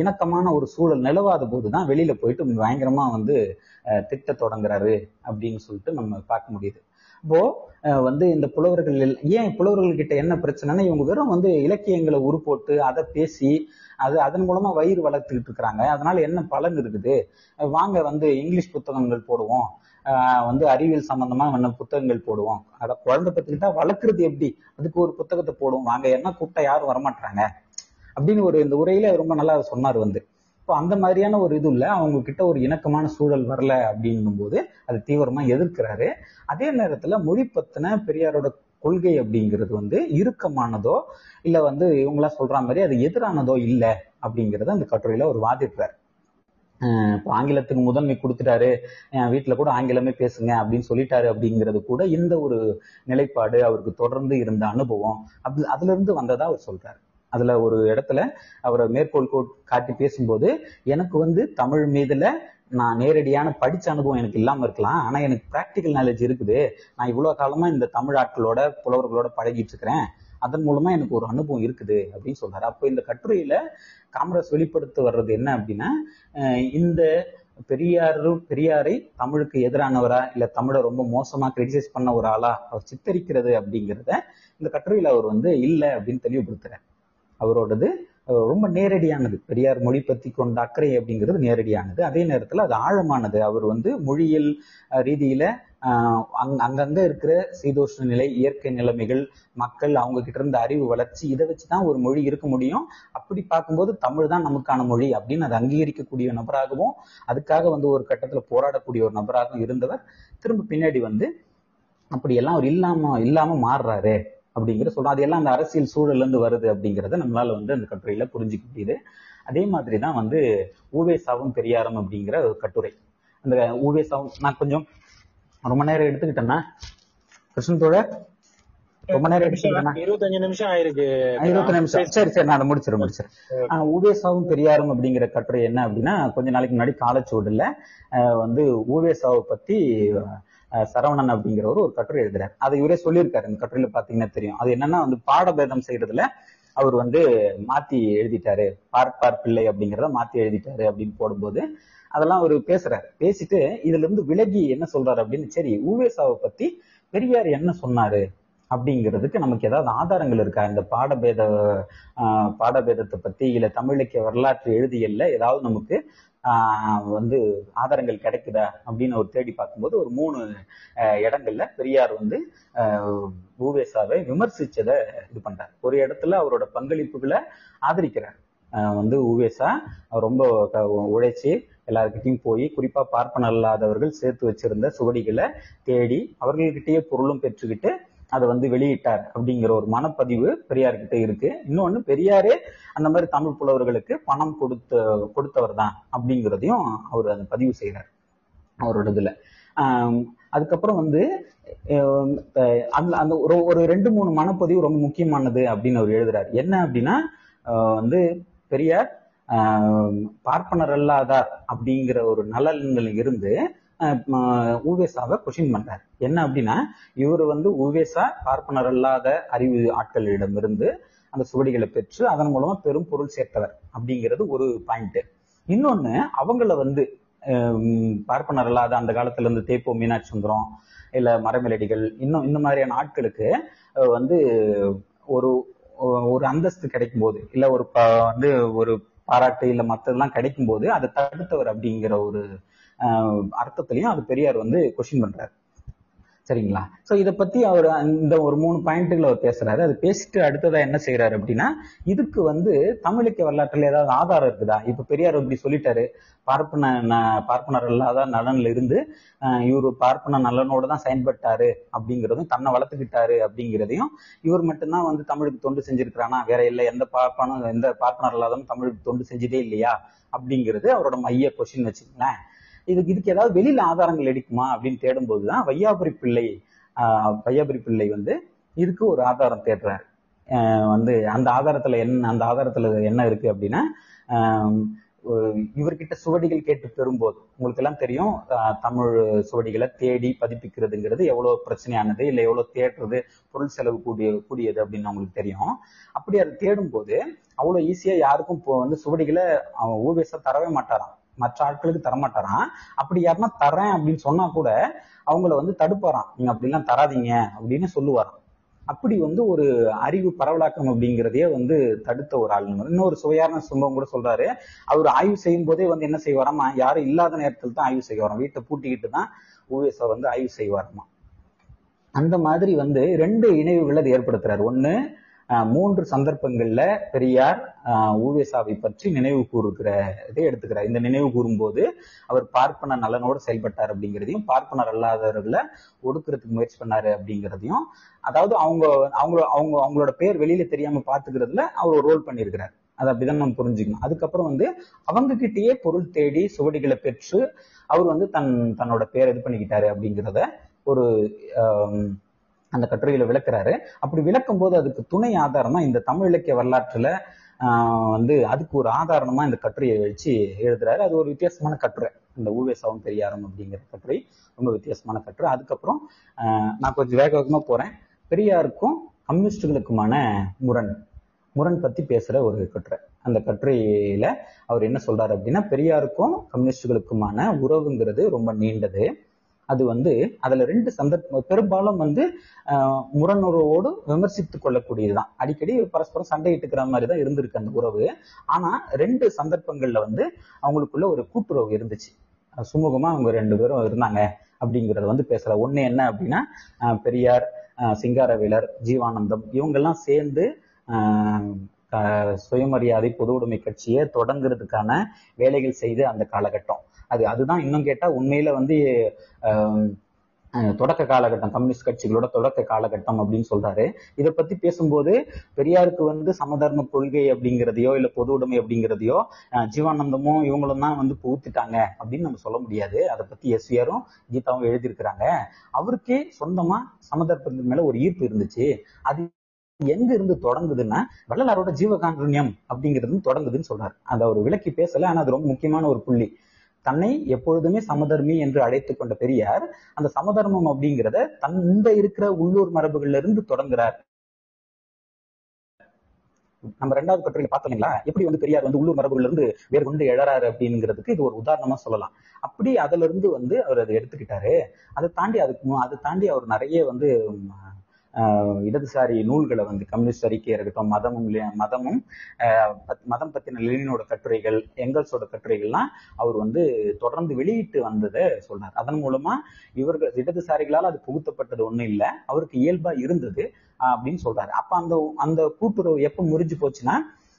இணக்கமான ஒரு சூழல் நிலவாத போதுதான் வெளியில போயிட்டு பயங்கரமா வந்து திட்ட தொடங்குறாரு அப்படின்னு சொல்லிட்டு நம்ம பார்க்க முடியுது. அப்போ வந்து இந்த புலவர்கள் ஏன் புலவர்கள் கிட்ட என்ன பிரச்சனைனா இவங்க வெறும் வந்து இலக்கியங்களை உருப்போட்டு அதை பேசி அது அதன் மூலமா வயிறு வளர்த்துக்கிட்டு இருக்கிறாங்க. அதனால என்ன பலன் இருக்குது? வாங்க வந்து இங்கிலீஷ் புத்தகங்கள் போடுவோம். வந்து அறிவியல் சம்பந்தமா என்ன புத்தகங்கள் போடுவோம். அத குழந்தை பத்துக்கிட்டா வளர்க்குறது எப்படி? அதுக்கு ஒரு புத்தகத்தை போடுவோம். வாங்க என்ன கூப்பிட்டா யாரும் வரமாட்டாங்க அப்படின்னு ஒரு இந்த உரையில ரொம்ப நல்லா சொன்னார் வந்து. இப்போ அந்த மாதிரியான ஒரு இது இல்ல. அவங்க கிட்ட ஒரு இணக்கமான சூழல் வரல அப்படின்னும் போது அதை தீவிரமா எதிர்க்கிறாரு. அதே நேரத்துல மொழி பத்தின பெரியாரோட கொள்கை அப்படிங்கிறது வந்து இறுக்கமானதோ இல்ல வந்து இவங்களா சொல்ற மாதிரி அது எதிரானதோ இல்லை அப்படிங்கறத அந்த கட்டுரையில அவர் வாதிடுறாரு. ஆங்கிலத்துக்கு முதன்மை கொடுத்துட்டாரு. என் வீட்டுல கூட ஆங்கிலமே பேசுங்க அப்படின்னு சொல்லிட்டாரு அப்படிங்கிறது கூட இந்த ஒரு நிலைப்பாடு அவருக்கு தொடர்ந்து இருந்த அனுபவம். அது அதுல இருந்து வந்ததா அவர் சொல்றாரு. அதுல ஒரு இடத்துல அவரை மேற்கோள் கோட் காட்டி பேசும்போது எனக்கு வந்து தமிழ் மீதுல நான் நேரடியான படிச்ச அனுபவம் எனக்கு இல்லாம இருக்கலாம். ஆனா எனக்கு பிராக்டிக்கல் நாலேஜ் இருக்குது. நான் இவ்வளவு காலமா இந்த தமிழ் ஆட்களோட புலவர்களோட பழகிட்டு இருக்கிறேன். அதன் மூலமா எனக்கு ஒரு அனுபவம் இருக்குது அப்படின்னு சொல்றாரு. அப்போ இந்த கட்டுரையில காமராஜ் வெளிப்படுத்த வர்றது என்ன அப்படின்னா இந்த பெரியாரும் பெரியாரை தமிழுக்கு எதிரானவரா இல்ல தமிழை ரொம்ப மோசமா கிரிட்டிசைஸ் பண்ண ஒரு ஆளா அவர் சித்தரிக்கிறது அப்படிங்கிறத இந்த கட்டுரையில அவர் வந்து இல்லை அப்படின்னு தெளிவுபடுத்துறார். அவரோடது ரொம்ப நேரடியானது. பெரியார் மொழி பத்தி கொண்ட அக்கறை அப்படிங்கிறது நேரடியானது. அதே நேரத்தில் அது ஆழமானது. அவர் வந்து மொழியியல் ரீதியில ஆஹ் அங்கங்க இருக்கிற சீதோஷ்ண நிலை இயற்கை நிலைமைகள் மக்கள் அவங்க கிட்ட இருந்த அறிவு வளர்ச்சி இதை வச்சுதான் ஒரு மொழி இருக்க முடியும். அப்படி பார்க்கும்போது தமிழ் தான் நமக்கான மொழி அப்படின்னு அதை அங்கீகரிக்கக்கூடிய நபராகவும் அதுக்காக வந்து ஒரு கட்டத்துல போராடக்கூடிய ஒரு நபராகவும் இருந்தவர். திரும்ப பின்னாடி வந்து அப்படியெல்லாம் அவர் இல்லாம இல்லாம மாறுறாரு. அப்படிங்கிற சொல்றோம் அது எல்லாம் அந்த அரசியல் சூழல்ல இருந்து வருது அப்படிங்கறத நம்மளால வந்து அந்த கட்டுரையில புரிஞ்சுக்க முடியுது. அதே மாதிரி தான் வந்து ஊவேசாவும் பெரியாரும் அப்படிங்கிற ஒரு கட்டுரை. அந்த ஊவேசாவும் நான் கொஞ்சம் ரொம்ப நேரம் எடுத்துக்கிட்டேன்னா கிருஷ்ணன் தோழர் ரொம்ப நேரம் எடுத்துக்கிட்டேன்னா. இருபத்தஞ்சு நிமிஷம் ஆயிருக்கு. இருபத்தி நிமிஷம். சரி சரி நான் அதை முடிச்சிடறேன் ஆஹ் ஊவேசாவும் பெரியாரும் அப்படிங்கிற கட்டுரை என்ன அப்படின்னா கொஞ்ச நாளைக்கு முன்னாடி காலச்சுவடுல ஆஹ் வந்து ஊவேசாவை பத்தி சரவணன் அப்படிங்கிறவர் ஒரு கட்டுரை எழுதுறாரு. அதை இவரே சொல்லியிருக்காரு. இந்த கட்டுரையில பாத்தீங்கன்னா தெரியும். அது என்னன்னா வந்து பாடபேதம் செய்யறதுல அவர் வந்து மாத்தி எழுதிட்டாரு. பார்ப்பார் பிள்ளை அப்படிங்கிறத மாத்தி எழுதிட்டாரு அப்படின்னு போடும்போது அதெல்லாம் அவர் பேசுறாரு. பேசிட்டு இதுல இருந்து விலகி என்ன சொல்றாரு அப்படின்னு சரி ஊவேசாவை பத்தி பெரியார் என்ன சொன்னாரு அப்படிங்கிறதுக்கு நமக்கு ஏதாவது ஆதாரங்கள் இருக்கா? இந்த பாடபேத ஆஹ் பாடபேதத்தை பத்தி இல்ல தமிழிலக்கிய வரலாற்று எழுதியல்ல ஏதாவது நமக்கு வந்து ஆதாரங்கள் கிடைக்குதா அப்படின்னு அவர் தேடி பார்க்கும்போது ஒரு மூணு இடங்கள்ல பெரியார் வந்து பூவேசாவை ஊவேசாவை விமர்சிச்சதை இது பண்றார். ஒரு இடத்துல அவரோட பங்களிப்புகளை ஆதரிக்கிறார். வந்து உவேசா ரொம்ப உழைச்சி எல்லாருக்கிட்டையும் போய் குறிப்பா பார்ப்பன இல்லாதவர்கள் சேர்த்து வச்சிருந்த சுவடிகளை தேடி அவர்கள்கிட்டயே பொருளும் பெற்றுக்கிட்டு அதை வந்து வெளியிட்டார் அப்படிங்கிற ஒரு மனப்பதிவு பெரியார்கிட்ட இருக்கு. இன்னொன்னு பெரியாரே அந்த மாதிரி தமிழ் புலவர்களுக்கு பணம் கொடுத்த கொடுத்தவர் தான் அப்படிங்கிறதையும் அவர் அந்த பதிவு செய்யறார் அவரோட இதுல. அதுக்கப்புறம் வந்து அந்த அந்த ஒரு ஒரு ரெண்டு மூணு மனப்பதிவு ரொம்ப முக்கியமானது அப்படின்னு அவர் எழுதுறாரு. என்ன அப்படின்னா வந்து பெரியார் பார்ப்பனர் அல்லாதார் அப்படிங்கிற ஒரு நலன்கள் இருந்து ஊவேசாவை கொஷின் பண்றாரு. என்ன அப்படின்னா இவர் வந்து ஊவேசா பார்ப்பனர் அல்லாத அறிவு ஆட்களிடமிருந்து அந்த சுவடிகளை பெற்று அதன் மூலமா பெரும் பொருள் சேர்த்தவர் அப்படிங்கிறது ஒரு பாயிண்ட் இன்னொன்னு அவங்கள வந்து பார்ப்பனர் அல்லாத அந்த காலத்துல இருந்து தேப்போ மீனாட்சி சுந்தரம் இல்ல மரமிலடிகள் இன்னும் இந்த மாதிரியான ஆட்களுக்கு வந்து ஒரு ஒரு அந்தஸ்து கிடைக்கும் போது இல்ல ஒரு ப- வந்து ஒரு பாராட்டு இல்ல மத்ததெல்லாம் கிடைக்கும் போது அதை தடுத்தவர் அப்படிங்கிற ஒரு அர்த்தத்திலையும் அது பெரியார் வந்து கொஸ்டின் பண்றாரு. சரிங்களா? சோ இத பத்தி அவர் இந்த ஒரு மூணு பாயிண்ட்டுகள் அவர் பேசுறாரு. அது பேசிட்டு அடுத்ததா என்ன செய்யறாரு அப்படின்னா இதுக்கு வந்து தமிழுக்கு வரலாற்றுல ஏதாவது ஆதாரம் இருக்குதா? இப்ப பெரியார் இப்படி சொல்லிட்டாரு. பார்ப்பன பார்ப்பனர் இல்லாத நலன்ல இருந்து ஆஹ், இவரு பார்ப்பன நலனோட தான் செயல்பட்டாரு அப்படிங்கிறதும் தன்னை வளர்த்துக்கிட்டாரு அப்படிங்கிறதையும் இவர் மட்டும்தான் வந்து தமிழுக்கு தொண்டு செஞ்சிருக்கிறானா? வேற இல்லை எந்த பார்ப்பனும் எந்த பார்ப்பனர் இல்லாதவனும் தமிழுக்கு தொண்டு செஞ்சதே இல்லையா? அப்படிங்கிறது அவரோட மைய கொஸ்டின் வச்சுங்களேன் இதுக்கு இதுக்கு ஏதாவது வெளியில ஆதாரங்கள் எடுக்குமா அப்படின்னு தேடும்போது தான் வையாபுரி பிள்ளை ஆஹ் வையாபுரி பிள்ளை வந்து இதுக்கு ஒரு ஆதாரம் தேடுறாரு. வந்து அந்த ஆதாரத்துல என்ன அந்த ஆதாரத்துல என்ன இருக்கு அப்படின்னா ஆஹ் இவர்கிட்ட சுவடிகள் கேட்டு பெறும்போது உங்களுக்கு எல்லாம் தெரியும் தமிழ் சுவடிகளை தேடி பதிப்பிக்கிறதுங்கிறது எவ்வளவு பிரச்சனையானது இல்லை எவ்வளவு தேடுறது பொருள் செலவு கூடிய கூடியது அப்படின்னு உங்களுக்கு தெரியும். அப்படி அதை தேடும்போது அவ்வளவு ஈஸியா யாருக்கும் இப்போ வந்து சுவடிகளை அவன் ஊவேசா தரவே மாட்டாராம். மற்ற ஆட்களுக்கு தரமாட்டாராம். அப்படி யாருன்னா தரேன் அப்படின்னு சொன்னா கூட அவங்கள வந்து தடுப்பாராம். நீங்க அப்படிலாம் தராதீங்க அப்படின்னு சொல்லுவாராம். அப்படி வந்து ஒரு அறிவு பரவலாக்கம் அப்படிங்கிறதையே வந்து தடுத்த ஒரு ஆள் இன்னொரு சுவையான சம்பவம் கூட சொல்றாரு. அவர் ஆய்வு செய்யும் போதே வந்து என்ன செய்வாராமா? யாரும் இல்லாத நேரத்தில் தான் ஆய்வு செய்வாராம். வீட்டை பூட்டிக்கிட்டு தான் ஊவேசா வந்து ஆய்வு செய்வாராமா? அந்த மாதிரி வந்து ரெண்டு இணைவுகளை அது ஏற்படுத்துறாரு. ஒண்ணு மூன்று சந்தர்ப்பங்கள்ல பெரியார் ஊவேசாவை பற்றி நினைவு கூறுகிற இதை எடுத்துக்கிறார். இந்த நினைவு கூறும்போது அவர் பார்ப்பன நலனோடு செயல்பட்டார் அப்படிங்கிறதையும் பார்ப்பனர் அல்லாதவர்களை ஒடுக்குறதுக்கு முயற்சி பண்ணாரு அப்படிங்கிறதையும் அதாவது அவங்க அவங்க அவங்க அவங்களோட பேர் வெளியில தெரியாம பாத்துக்கிறதுல அவர் ரோல் பண்ணியிருக்கிறார். அது அப்படிதான் நம்ம புரிஞ்சுக்கணும். அதுக்கப்புறம் வந்து அவங்க கிட்டேயே பொருள் தேடி சுவடிகளை பெற்று அவர் வந்து தன் தன்னோட பேர் இது பண்ணிக்கிட்டாரு அப்படிங்கிறத ஒரு அந்த கட்டுரையில விளக்குறாரு. அப்படி விளக்கும் போது அதுக்கு துணை ஆதாரமா இந்த தமிழ் இலக்கிய வரலாற்றுல வந்து அதுக்கு ஒரு ஆதாரணமா இந்த கட்டுரையை வச்சு எழுதுறாரு. அது ஒரு வித்தியாசமான கட்டுரை. இந்த ஊவேசாவும் பெரியாரும் அப்படிங்கிற கட்டுரை. ரொம்ப வித்தியாசமான கட்டுரை. அதுக்கப்புறம் நான் கொஞ்சம் வேக வேகமா போறேன். பெரியாருக்கும் கம்யூனிஸ்டுகளுக்குமான முரண். முரண் பத்தி பேசுற ஒரு கட்டுரை. அந்த கட்டுரையில அவர் என்ன சொல்றாரு அப்படின்னா பெரியாருக்கும் கம்யூனிஸ்டுகளுக்குமான உறவுங்கிறது ரொம்ப நீண்டது. அது வந்து அதுல ரெண்டு சந்தர்ப்பம் பெரும்பாலும் வந்து முரணுறவோடு விமர்சித்துக் கொள்ளக்கூடியதுதான். அடிக்கடி பரஸ்பரம் சண்டையிட்டுக்கிற மாதிரி தான் இருந்திருக்கு அந்த உறவு. ஆனா ரெண்டு சந்தர்ப்பங்கள்ல வந்து அவங்களுக்குள்ள ஒரு கூட்டுறவு இருந்துச்சு. சுமூகமா அவங்க ரெண்டு பேரும் இருந்தாங்க அப்படிங்கறத வந்து பேசல. ஒண்ணு என்ன அப்படின்னா பெரியார் சிங்காரவேலர் ஜீவானந்தம் இவங்கெல்லாம் சேர்ந்து சுயமரியாதை பொது உடைமை கட்சியை தொடங்குறதுக்கான வேலைகள் செய்து அந்த காலகட்டம். அது அதுதான் இன்னும் கேட்டா உண்மையில வந்து ஆஹ், தொடக்க காலகட்டம் கம்யூனிஸ்ட் கட்சிகளோட தொடக்க காலகட்டம் அப்படின்னு சொல்றாரு. இதை பத்தி பேசும்போது பெரியாருக்கு வந்து சமதர்ம கொள்கை அப்படிங்கிறதையோ இல்ல பொது உடைமை அப்படிங்கிறதையோ ஜீவானந்தமும் இவங்களும் தான் வந்து புகுத்திட்டாங்க அப்படின்னு நம்ம சொல்ல முடியாது. அதை பத்தி எஸ்விஆரும் கீதாவும் எழுதியிருக்கிறாங்க. அவருக்கே சொந்தமா சமதர்ப்பத்தின் மேல ஒரு ஈர்ப்பு இருந்துச்சு. அது எங்க இருந்து தொடங்குதுன்னா வள்ளலாரோட ஜீவகாருண்யம் அப்படிங்கிறது தொடங்குதுன்னு சொல்றாரு. அதை அவர் விளக்கி பேசல ஆனா அது ரொம்ப முக்கியமான ஒரு புள்ளி. தன்னை எப்பொழுதுமே சமதர்மி என்று அழைத்துக் கொண்ட பெரியார் அந்த சமதர்மம் அப்படிங்கிறத தந்த இருக்கிற உள்ளூர் மரபுகள்ல இருந்து தொடங்குறார். நம்ம ரெண்டாவது கட்டுரையில பார்த்தீங்களா எப்படி வந்து பெரியார் வந்து உள்ளூர் மரபுகள்ல இருந்து வேறு கொண்டு எழறாரு அப்படிங்கிறதுக்கு இது ஒரு உதாரணமா சொல்லலாம். அப்படி அதுல இருந்து வந்து அவர் அதை எடுத்துக்கிட்டாரு. அதை தாண்டி அதுக்கு அதை தாண்டி அவர் நிறைய வந்து இடதுசாரி நூல்களை வந்து கம்யூனிஸ்ட் அறிக்கையாக இருக்கட்டும் மதமும் மதமும் பத்- மதம் பற்றின லெனினோட கட்டுரைகள் எங்கல்ஸோட கட்டுரைகள்லாம் அவர் வந்து தொடர்ந்து வெளியிட்டு வந்ததை சொல்றார். அதன் மூலமா இவர்கள் இடதுசாரிகளால் அது புகுத்தப்பட்டது ஒன்றும் இல்லை அவருக்கு இயல்பா இருந்தது அப்படின்னு சொல்றாரு. அப்ப அந்த அந்த கூட்டுறவு எப்ப முறிஞ்சு போச்சுன்னா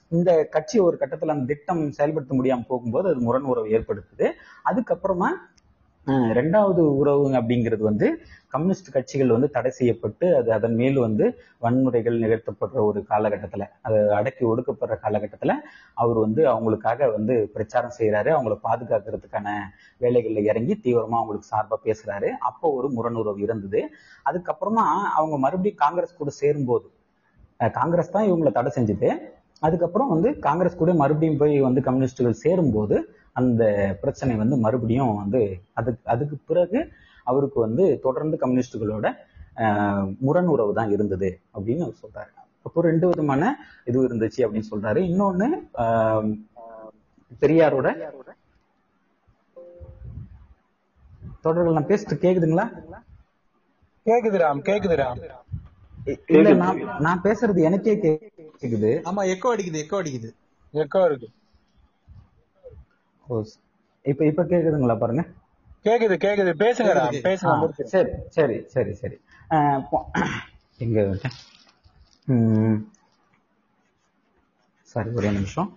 இந்த கட்சி ஒரு கட்டத்துல அந்த திட்டம் செயல்படுத்த முடியாம போகும்போது அது முரண் உறவு ஏற்படுத்துது. அதுக்கப்புறமா ரெண்டாவது உறவு அப்படிங்கிறது வந்து கம்யூனிஸ்ட் கட்சிகள் வந்து தடை செய்யப்பட்டு அது அதன் மேல் வந்து வன்முறைகள் நிகழ்த்தப்படுற ஒரு காலகட்டத்தில் அது அடக்கி ஒடுக்கப்படுற காலகட்டத்தில் அவர் வந்து அவங்களுக்காக வந்து பிரச்சாரம் செய்கிறாரு அவங்கள பாதுகாக்கிறதுக்கான வேலைகளில் இறங்கி தீவிரமாக அவங்களுக்கு சார்பாக பேசுகிறாரு அப்போ ஒரு முரணுறவு இருந்தது. அதுக்கப்புறமா அவங்க மறுபடியும் காங்கிரஸ் கூட சேரும்போது காங்கிரஸ் தான் இவங்களை தடை செஞ்சது. அதுக்கப்புறம் வந்து காங்கிரஸ் கூட மறுபடியும் போய் வந்து கம்யூனிஸ்டுகள் சேரும்போது அந்த பிரச்சனை வந்து மறுபடியும் வந்து அதுக்கு அதுக்கு பிறகு அவருக்கு வந்து தொடர்ந்து கம்யூனிஸ்டுகளோட ஆஹ், முரண் உறவு தான் இருந்தது அப்படின்னு அவர் சொல்றாரு. அப்போ ரெண்டு விதமான இது இருந்துச்சு அப்படின்னு சொல்றாரு. இன்னொன்னு பெரியாரோட தொடர்கள் நான் பேசிட்டு கேக்குதுங்களா? கேக்குது ராம் கேக்குது ராம். இல்ல நான் நான் பேசுறது எனக்கே கேக்குது ஆமா எக்கோ அடிக்குது எக்கோ அடிக்குது. எக்கோ இருக்கு. இப்ப இப்ப கேக்குதுங்களா பாருங்க? கேக்குது கேக்குது. பேசுங்க கேக்குது, கேக்குது. பேசுங்க. சரி சரி சரி சரி. எங்க. சரி ஒரே நிமிஷம்.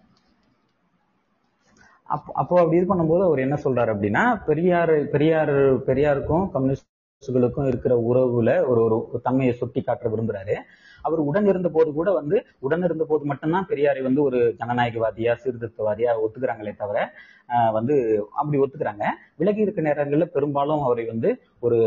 அப்போ அப்போ அப்படி இது பண்ணும்போது அவர் என்ன சொல்றாரு அப்படின்னா பெரியார் பெரியார் பெரியாருக்கும் கம்யூனிஸ்டுகளுக்கும் இருக்கிற உறவுல ஒரு ஒரு தன்மையை சுட்டி காட்ட விரும்புறாரு. அவர் உடன் இருந்த போது கூட வந்து உடன் இருந்த போது மட்டும்தான் பெரியாரை வந்து ஒரு ஜனநாயகவாதியா சீர்திருத்தவாதியா ஒத்துக்கிறாங்களே தவிர வந்து அப்படி ஒத்துக்கிறாங்க. விலகி இருக்க நேரங்களில் பெரும்பாலும் அவரை வந்து ஒரு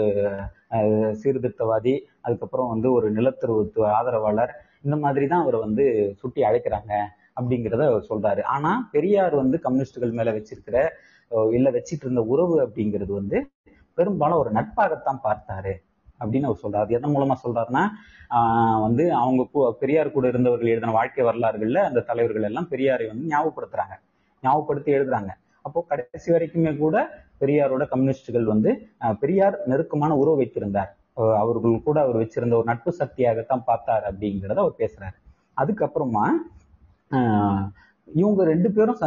சீர்திருத்தவாதி அதுக்கப்புறம் வந்து ஒரு நிலத்தருவத்து ஆதரவாளர் இந்த மாதிரி தான் அவரை வந்து சுட்டி அழைக்கிறாங்க அப்படிங்கிறத அவர் சொல்றாரு. ஆனா பெரியார் வந்து கம்யூனிஸ்டுகள் மேல வச்சிருக்கிற இல்ல வச்சிட்டு இருந்த உறவு அப்படிங்கிறது வந்து பெரும்பாலும் ஒரு நட்பாகத்தான் பார்த்தாரு. அப்படின்னு அவர் சொல்றாரு. அது எதன் மூலமா சொல்றாருன்னா ஆஹ் வந்து அவங்க பெரியார் கூட இருந்தவர்கள் எழுதின வாழ்க்கை வரலாறுகள்ல அந்த தலைவர்கள் எல்லாம் பெரியாரை வந்து ஞாபகப்படுத்துறாங்க. ஞாபகப்படுத்தி எழுதுறாங்க. அப்போ கடைசி வரைக்குமே கூட பெரியாரோட கம்யூனிஸ்டுகள் வந்து ஆஹ் பெரியார் நெருக்கமான உறவு வைத்திருந்தார். அவர்கள் கூட அவர் வச்சிருந்த ஒரு நட்பு சக்தியாகத்தான் பார்த்தார் அப்படிங்கிறத அவர் பேசுறாரு. அதுக்கப்புறமா ஆஹ் இவங்க ரெண்டு பேரும்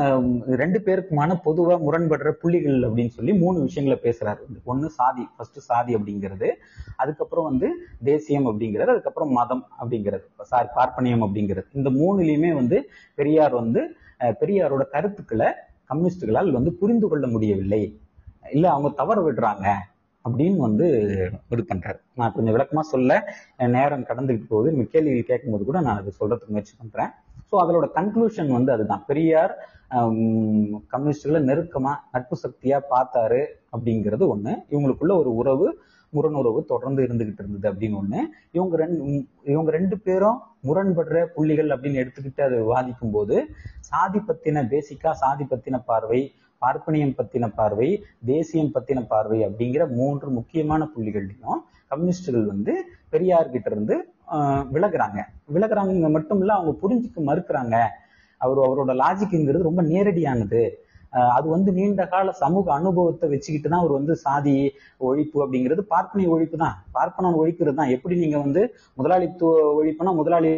ரெண்டு பேருக்குமான பொதுவா முரண்படுற புள்ளிகள் அப்படின்னு சொல்லி மூணு விஷயங்களை பேசுறாரு. ஒன்னு சாதி ஃபர்ஸ்ட் சாதி அப்படிங்கிறது அதுக்கப்புறம் வந்து தேசியம் அப்படிங்கிறது அதுக்கப்புறம் மதம் அப்படிங்கிறது சாரி பார்ப்பனியம் அப்படிங்கிறது. இந்த மூணுலயுமே வந்து பெரியார் வந்து பெரியாரோட கருத்துக்களை கம்யூனிஸ்டுகளால் வந்து புரிந்து கொள்ள முடியவில்லை. இல்ல அவங்க தவற விடுறாங்க அப்படின்னு வந்து இது பண்றாரு. நான் கொஞ்சம் விளக்கமா சொல்ல நேரம் கடந்துகிட்டு போகுது. கேள்விகள் கேட்கும்போது கூட நான் அது சொல்றதுக்கு முயற்சி பண்றேன். ஸோ அதோட கன்க்ளூஷன் வந்து அதுதான். பெரியார் கம்யூனிஸ்டுகளை நெருக்கமா நட்பு சக்தியா பார்த்தாரு அப்படிங்கிறது ஒண்ணு. இவங்களுக்குள்ள ஒரு உறவு முரணுறவு தொடர்ந்து இருந்துகிட்டு இருந்தது அப்படின்னு ஒண்ணு. இவங்க ரெண்டு இவங்க ரெண்டு பேரும் முரண்படுற புள்ளிகள் அப்படின்னு எடுத்துக்கிட்டு அதை வாதிக்கும் போது சாதி பத்தின பேசிக்கா சாதி பத்தின பார்வை பார்ப்பனியம் பத்தின பார்வை தேசியம் பத்தின பார்வை அப்படிங்கிற மூன்று முக்கியமான புள்ளிகள்லையும் கம்யூனிஸ்டுகள் வந்து பெரியார்கிட்ட இருந்து விலகுறாங்க. விலகுறாங்க மட்டும் இல்ல அவங்க புரிஞ்சுக்க மறுக்கிறாங்க. அவர் அவரோட லாஜிக்குங்கிறது ரொம்ப நேரடியானது. அது வந்து நீண்ட கால சமூக அனுபவத்தை வச்சுக்கிட்டு தான் அவர் வந்து சாதி ஒழிப்பு அப்படிங்கிறது பார்ப்பனை ஒழிப்பு தான். பார்ப்பனம் ஒழிக்கிறது தான். எப்படி நீங்க வந்து முதலாளித்துவ ஒழிப்புனா முதலாளி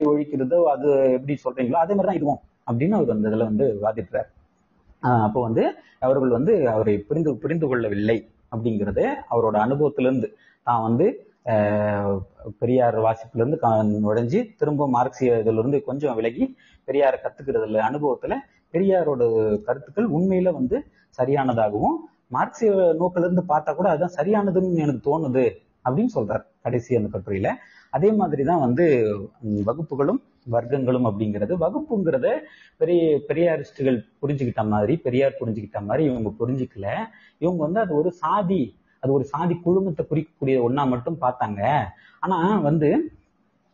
ஒழிக்கிறதோ அது எப்படி சொல்றீங்களோ அதே மாதிரி தான் இதுவும் அப்படின்னு அவர் அந்த இதுல வந்து வாதிடுறாரு. அப்போ வந்து அவர்கள் வந்து அவரை புரிந்து புரிந்து கொள்ளவில்லை அப்படிங்கிறது அவரோட அனுபவத்திலிருந்து. தான் வந்து பெரியார் வாசிப்புல இருந்து கா- நுழைஞ்சு திரும்ப மார்க்சிய இதுல இருந்து கொஞ்சம் விலகி பெரியாரை கத்துக்கிறதுல அனுபவத்துல பெரியாரோட கருத்துக்கள் உண்மையில வந்து சரியானதாகவும் மார்க்சிய நோக்கில இருந்து பார்த்தா கூட அதுதான் சரியானதுன்னு எனக்கு தோணுது அப்படின்னு சொல்றார் கடைசி அந்த கட்டுரையில. அதே மாதிரி தான் வந்து வகுப்புகளும் வர்க்கங்களும் அப்படிங்கிறது. வகுப்புங்கிறத பெரிய பெரியாரிஸ்டுகள் புரிஞ்சுக்கிட்ட மாதிரி பெரியார் புரிஞ்சுக்கிட்ட மாதிரி இவங்க புரிஞ்சுக்கல. இவங்க வந்து அது ஒரு சாதி அது ஒரு சாதி குழுமத்தை குறிக்கக்கூடிய ஒன்னா மட்டும் பார்த்தாங்க. ஆனா வந்து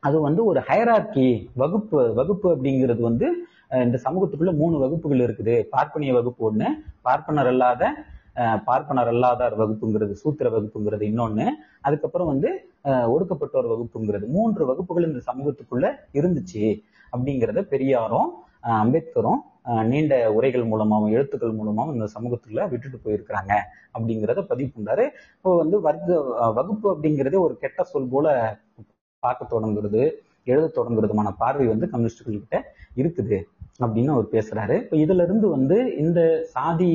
அது வந்து ஒரு ஹயரார்கி வகுப்பு வகுப்பு அப்படிங்கிறது வந்து இந்த சமூகத்துக்குள்ள மூணு வகுப்புகள் இருக்குது. பார்ப்பனிய வகுப்பு ஒண்ணு பார்ப்பனர் அல்லாத பார்ப்பனர் அல்லாதார் வகுப்புங்கிறது சூத்திர வகுப்புங்கிறது இன்னொன்னு. அதுக்கப்புறம் வந்து ஒடுக்கப்பட்டோர் வகுப்புங்கிறது. மூன்று வகுப்புகள் இந்த சமூகத்துக்குள்ள இருந்துச்சு அப்படிங்கிறத பெரியாரும் அம்பேத்கரும் நீண்ட உரைகள் மூலமாவும் எழுத்துக்கள் மூலமாகவும் இந்த சமூகத்துல விட்டுட்டு போயிருக்கிறாங்க அப்படிங்கிறத பதிவு பண்றாரு. இப்போ வந்து வர்க்க வகுப்பு அப்படிங்கிறதே ஒரு கெட்ட சொல் போல பார்க்க தொடங்குறது எழுத தொடங்குறதுமான பார்வை வந்து கம்யூனிஸ்டுகள் கிட்ட இருக்குது அப்படின்னு அவர் பேசுறாரு. இப்போ இதுல இருந்து வந்து இந்த சாதி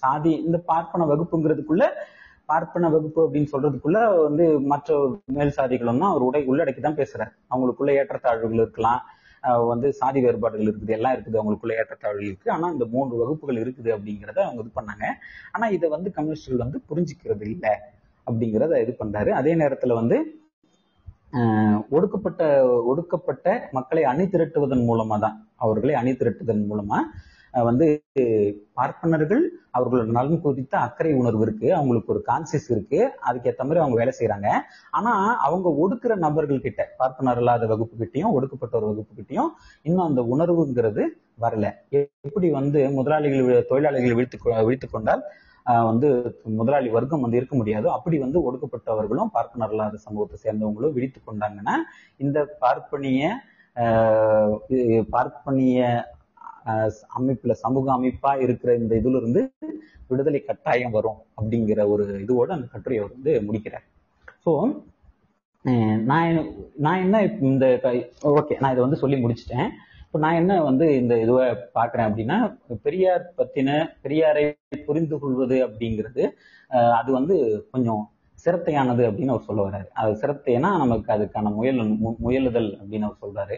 சாதி இந்த பார்ப்பன வகுப்புங்கிறதுக்குள்ள பார்ப்பன வகுப்பு அப்படின்னு சொல்றதுக்குள்ள வந்து மற்ற மேல் சாதிகளும் தான் அவர் உடை உள்ளடக்கி தான் பேசுறாரு. அவங்களுக்குள்ள ஏற்றத்தாழ்வுகள் இருக்கலாம். வந்து சாதி வேறுபாடுகள் இருக்குது எல்லாம் இருக்குது அவங்களுக்குள்ள ஏற்றத்தாழ்வுகள் இருக்கு. ஆனா இந்த மூன்று வகுப்புகள் இருக்குது அப்படிங்கிறத அவங்க இது பண்ணாங்க. ஆனா இதை வந்து கம்யூனிஸ்டுகள் வந்து புரிஞ்சுக்கிறது இல்லை அப்படிங்கிறத இது பண்றாரு. அதே நேரத்துல வந்து ஆஹ் ஒடுக்கப்பட்ட ஒடுக்கப்பட்ட மக்களை அணி திரட்டுவதன் மூலமா தான் அவர்களை அணி திரட்டுவதன் மூலமா வந்து பார்ப்பனர்கள் அவர்களோட நலன் குறித்த அக்கறை உணர்வு இருக்கு அவங்களுக்கு ஒரு கான்சியஸ் இருக்கு அதுக்கேற்ற மாதிரி அவங்க வேலை செய்யறாங்க ஆனா அவங்க ஒடுக்குற நபர்கள் கிட்ட பார்ப்பனர் இல்லாத வகுப்பு ஒடுக்கப்பட்ட ஒரு வகுப்பு கிட்டையும் இன்னும் அந்த உணர்வுங்கிறது வரல. எப்படி வந்து முதலாளிகள் தொழிலாளிகளை வீழ்த்து வீழ்த்து கொண்டால் வந்து முதலாளி வர்க்கம் வந்து இருக்க முடியாது அப்படி வந்து ஒடுக்கப்பட்டவர்களும் பார்ப்பனர் இல்லாத சமூகத்தை சேர்ந்தவங்களும் விழித்து கொண்டாங்கன்னா இந்த பார்ப்பனிய பார்ப்பனிய அமைப்புல சமூக அமைப்பா இருக்கிற இந்த இதுல இருந்து விடுதலை கட்டாயம் வரும் அப்படிங்கிற ஒரு இதுவோட அந்த கட்டுரையை அவர் வந்து முடிக்கிறார். ஸோ நான் நான் என்ன இந்த ஓகே நான் இதை வந்து சொல்லி முடிச்சிட்டேன். இப்போ நான் என்ன வந்து இந்த இதுவை பார்க்குறேன் அப்படின்னா பெரியார் பத்தின பெரியாரை புரிந்து கொள்வது அப்படிங்கிறது அது வந்து கொஞ்சம் சிரத்தையானது அப்படின்னு அவர் சொல்ல வர்றாரு. அது சிரத்தைனா நமக்கு அதுக்கான முயல் மு- முயலுதல் அப்படின்னு அவர் சொல்றாரு.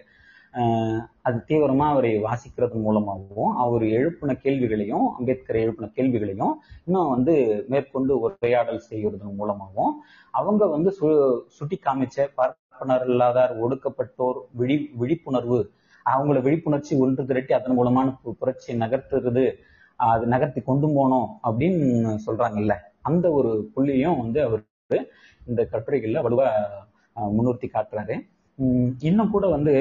அது தீவிரமா அவரை வாசிக்கிறது மூலமாகவும் அவர் எழுப்பின கேள்விகளையும் அம்பேத்கர் எழுப்பின கேள்விகளையும் இன்னும் வந்து மேற்கொண்டு உரையாடல் செய்வதன் மூலமாகவும் அவங்க வந்து சு சுட்டி காமிச்ச பார்ப்பனர் இல்லாதார் ஒடுக்கப்பட்டோர் விழி விழிப்புணர்வு அவங்கள விழிப்புணர்ச்சி ஒன்று திரட்டி அதன் மூலமான பு- புரட்சியை நகர்த்துறது அது நகர்த்தி கொண்டு போனோம் அப்படின்னு சொல்றாங்கல்ல. அந்த ஒரு புள்ளியும் வந்து அவர் இந்த கட்டுரைகள்ல வலுவா முன்னிறுத்தி காட்டுறாரு. இன்னும் கூட வந்து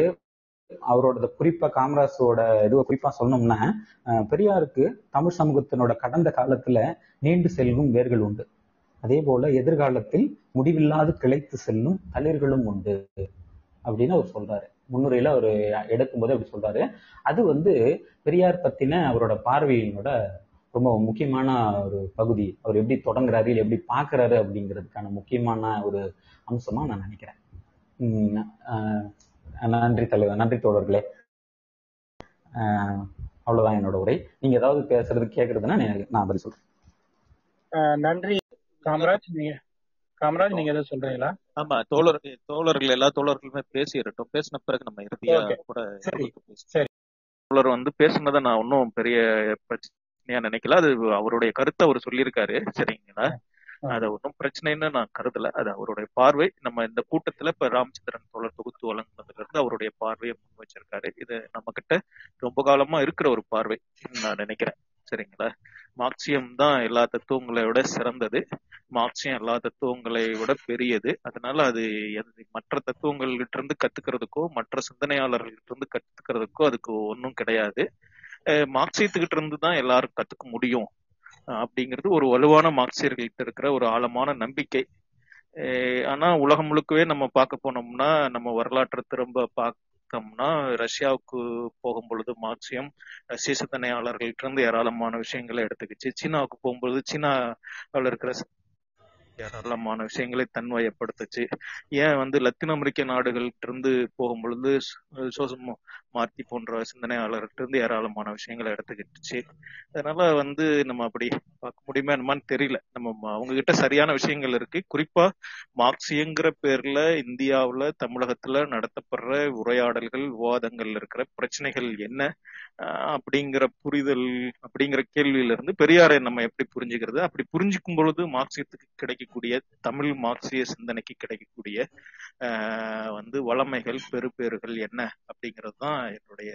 அவரோட குறிப்பா காமராஜோட இதுவை குறிப்பா சொல்லணும்னா பெரியாருக்கு தமிழ் சமூகத்தினோட கடந்த காலத்துல நீண்டு செல்லும் வேர்கள் உண்டு. அதே போல எதிர்காலத்தில் முடிவில்லாது கிளைத்து செல்லும் தளிர்களும் உண்டு அப்படின்னு அவர் சொல்றாரு. முன்னுரையில அவர் எடுக்கும்போது அப்படி சொல்றாரு. அது வந்து பெரியார் பத்தின அவரோட பார்வையினோட ரொம்ப முக்கியமான ஒரு பகுதி. அவர் எப்படி தொடங்குறாரு இல்லை எப்படி பாக்குறாரு அப்படிங்கிறதுக்கான முக்கியமான ஒரு அம்சமா நான் நினைக்கிறேன். நன்றி தலைவர் நன்றி தோழர்களே. ஆஹ் அவ்வளவுதான் என்னோட உரை. நீங்க ஏதாவது பேசுறது கேக்குறதுன்னா நான் பதில் சொல்றேன். நன்றி. காமராஜ் நீங்க காமராஜ் நீங்க எதாவது சொல்றீங்களா? ஆமா தோழர் தோழர்கள் எல்லா தோழர்களுமே பேசிடட்டும் பேசின பிறகு நம்ம இறுதியா கூட சரி தோழர் வந்து பேசுனதை நான் ஒன்றும் பெரிய பிரச்சனையா நினைக்கல. அது அவருடைய கருத்தை அவர் சொல்லியிருக்காரு. சரிங்களா. அதை ஒன்றும் பிரச்சனைன்னு நான் கருதல. அது அவருடைய பார்வை. நம்ம இந்த கூட்டத்துல இப்ப ராமச்சந்திரன் தோழர் தொகுத்து வழங்குனதுல இருந்து அவருடைய பார்வையை முன் வச்சிருக்காரு. இது நம்ம கிட்ட ரொம்ப காலமா இருக்கிற ஒரு பார்வை நான் நினைக்கிறேன். சரிங்களா? மார்க்சியம் தான் எல்லா தத்துவங்களை விட சிறந்தது. மார்க்சியம் எல்லா தத்துவங்களை விட பெரியது. அதனால அது எது- மற்ற தத்துவங்கள்கிட்ட இருந்து கத்துக்கிறதுக்கோ மற்ற சிந்தனையாளர்கள்ட்ட இருந்து கத்துக்கிறதுக்கோ அதுக்கு ஒன்றும் கிடையாது. மார்க்சியத்துக்கிட்ட இருந்து தான் எல்லாரும் கத்துக்க முடியும். அப்படிங்கிறது ஒரு வலுவான மார்க்சியர்கள்ட்ட இருக்கிற ஒரு ஆழமான நம்பிக்கை. ஆனா உலகம் முழுக்கவே நம்ம பார்க்க போனோம்னா நம்ம வரலாற்றை திரும்ப பார்த்தோம்னா ரஷ்யாவுக்கு போகும் பொழுது மார்க்சியம் ரஷ்ய சிந்தனையாளர்கள்ட்ட இருந்து ஏராளமான விஷயங்களை எடுத்துக்கிச்சு. சீனாவுக்கு போகும்பொழுது சீனாவில் இருக்கிற ஏராளமான விஷயங்களை தன்வயப்படுத்துச்சு. ஏன் வந்து லத்தீன் அமெரிக்க நாடுகள்கிட்ட இருந்து போகும் பொழுது சோசம் மார்த்தி போன்ற சிந்தனையாளர்கிட்ட இருந்து ஏராளமான விஷயங்களை எடுத்துக்கிட்டுச்சு. அதனால வந்து நம்ம அப்படி பார்க்க முடியுமா என்னமான்னு தெரியல. நம்ம ம- அவங்க கிட்ட சரியான விஷயங்கள் இருக்கு. குறிப்பா மார்க்சியங்கிற பேர்ல இந்தியாவுல தமிழகத்துல நடத்தப்படுற உரையாடல்கள் விவாதங்கள் இருக்கிற பிரச்சனைகள் என்ன? அப்படிங்கிற புரிதல் அப்படிங்கிற கேள்வியில இருந்து பெரியாரை நம்ம எப்படி புரிஞ்சுக்கிறது? அப்படி புரிஞ்சுக்கும் பொழுது மார்க்சியத்துக்கு கிடைக்கக்கூடிய தமிழ் மார்க்சிய சிந்தனைக்கு கிடைக்கக்கூடிய ஆஹ் வந்து வளமைகள் பெறுபேறுகள் என்ன அப்படிங்கிறது தான் என்னுடைய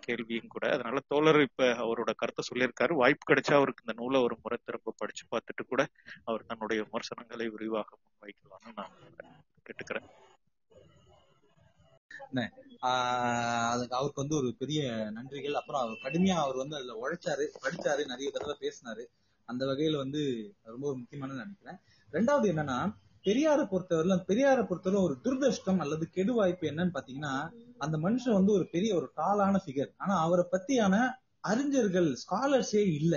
கேள்வியும் கூட. அதனால தோழர் இப்ப அவரோட கருத்தை சொல்லியிருக்காரு. வாய்ப்பு கிடைச்சா அவருக்கு இந்த நூலை ஒரு முறை திரும்ப படிச்சு பார்த்துட்டு கூட அவர் தன்னுடைய விமர்சனங்களை விரிவாக முன்வைக்கலாம்னு நான் கேட்டுக்கிறேன். அதுக்கு அவருக்கு வந்து ஒரு பெரிய நன்றிகள். அப்புறம் அவர் கடுமையா அவர் வந்து அதுல உழைச்சாரு படிச்சாரு நிறைய தடவை பேசினாரு. அந்த வகையில வந்து ரொம்ப முக்கியமானது முக்கியமான நினைக்கிறேன். ரெண்டாவது என்னன்னா பெரியாரை பொறுத்தவரை பெரியாரை பொறுத்தவரை ஒரு துர்தஷ்டம் அல்லது கெடு வாய்ப்பு என்னன்னு பாத்தீங்கன்னா அந்த மனுஷன் வந்து ஒரு பெரிய ஒரு டாலான ஃபிகர் ஆனா அவரை பத்தியான அறிஞர்கள் ஸ்காலர்ஸே இல்ல.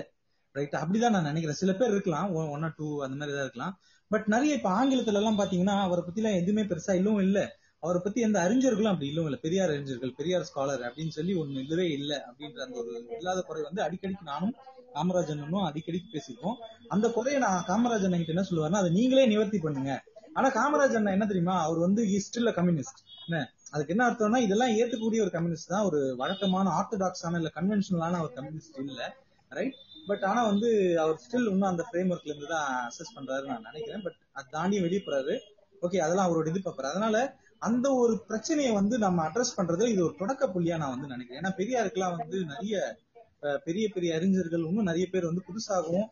ரைட் அப்படிதான் நான் நினைக்கிறேன். சில பேர் இருக்கலாம். ஒன் ஆர் டூ அந்த மாதிரி தான் இருக்கலாம். பட் நிறைய இப்ப ஆங்கிலத்துல எல்லாம் பாத்தீங்கன்னா அவரை பத்தி எல்லாம் எதுவுமே பெருசா இல்லவும் இல்ல. அவரை பத்தி எந்த அறிஞர்களும் அப்படி இல்லவும் இல்ல. பெரியார் அறிஞர்கள் பெரியார் ஸ்காலர் அப்படின்னு சொல்லி ஒண்ணு இல்லவே இல்ல அப்படின்ற அந்த ஒரு இல்லாத குறை வந்து அடிக்கடிக்கு நானும் காமராஜனும் அடிக்கடி பேசியிருக்கோம் அந்த குறையை நான் காமராஜன் கிட்ட என்ன சொல்லுவாருன்னா அதை நீங்களே நிவர்த்தி பண்ணுங்க. ஆனா காமராஜன் என்ன தெரியுமா? அவர் வந்து ஸ்டில் கம்யூனிஸ்ட் என்ன? அதுக்கு என்ன அர்த்தம்னா இதெல்லாம் ஏத்துக்கூடிய ஒரு கம்யூனிஸ்ட் தான். ஒரு வழக்கமான ஆர்த்தடாக்ஸான இல்ல கன்வென்ஷனலான ஒரு கம்யூனிஸ்ட் இல்ல. ரைட் பட் ஆனா வந்து அவர் ஸ்டில் இன்னும் அந்த ஃப்ரேம் ஒர்க்ல இருந்து தான் அசஸ் பண்றாரு நான் நினைக்கிறேன். பட் அது தாண்டி வெளியே போறாரு ஓகே அதெல்லாம் அவரோட இது பார்ப்பாரு அதனால அந்த ஒரு பிரச்சனையை வந்து நம்ம அட்ரஸ் பண்றது இது ஒரு தொடக்க புள்ளியா நான் வந்து நினைக்கிறேன். ஏன்னா பெரியாருக்கெல்லாம் வந்து நிறைய பெரிய பெரிய அறிஞர்கள் இன்னும் நிறைய பேர் வந்து புதுசாகவும்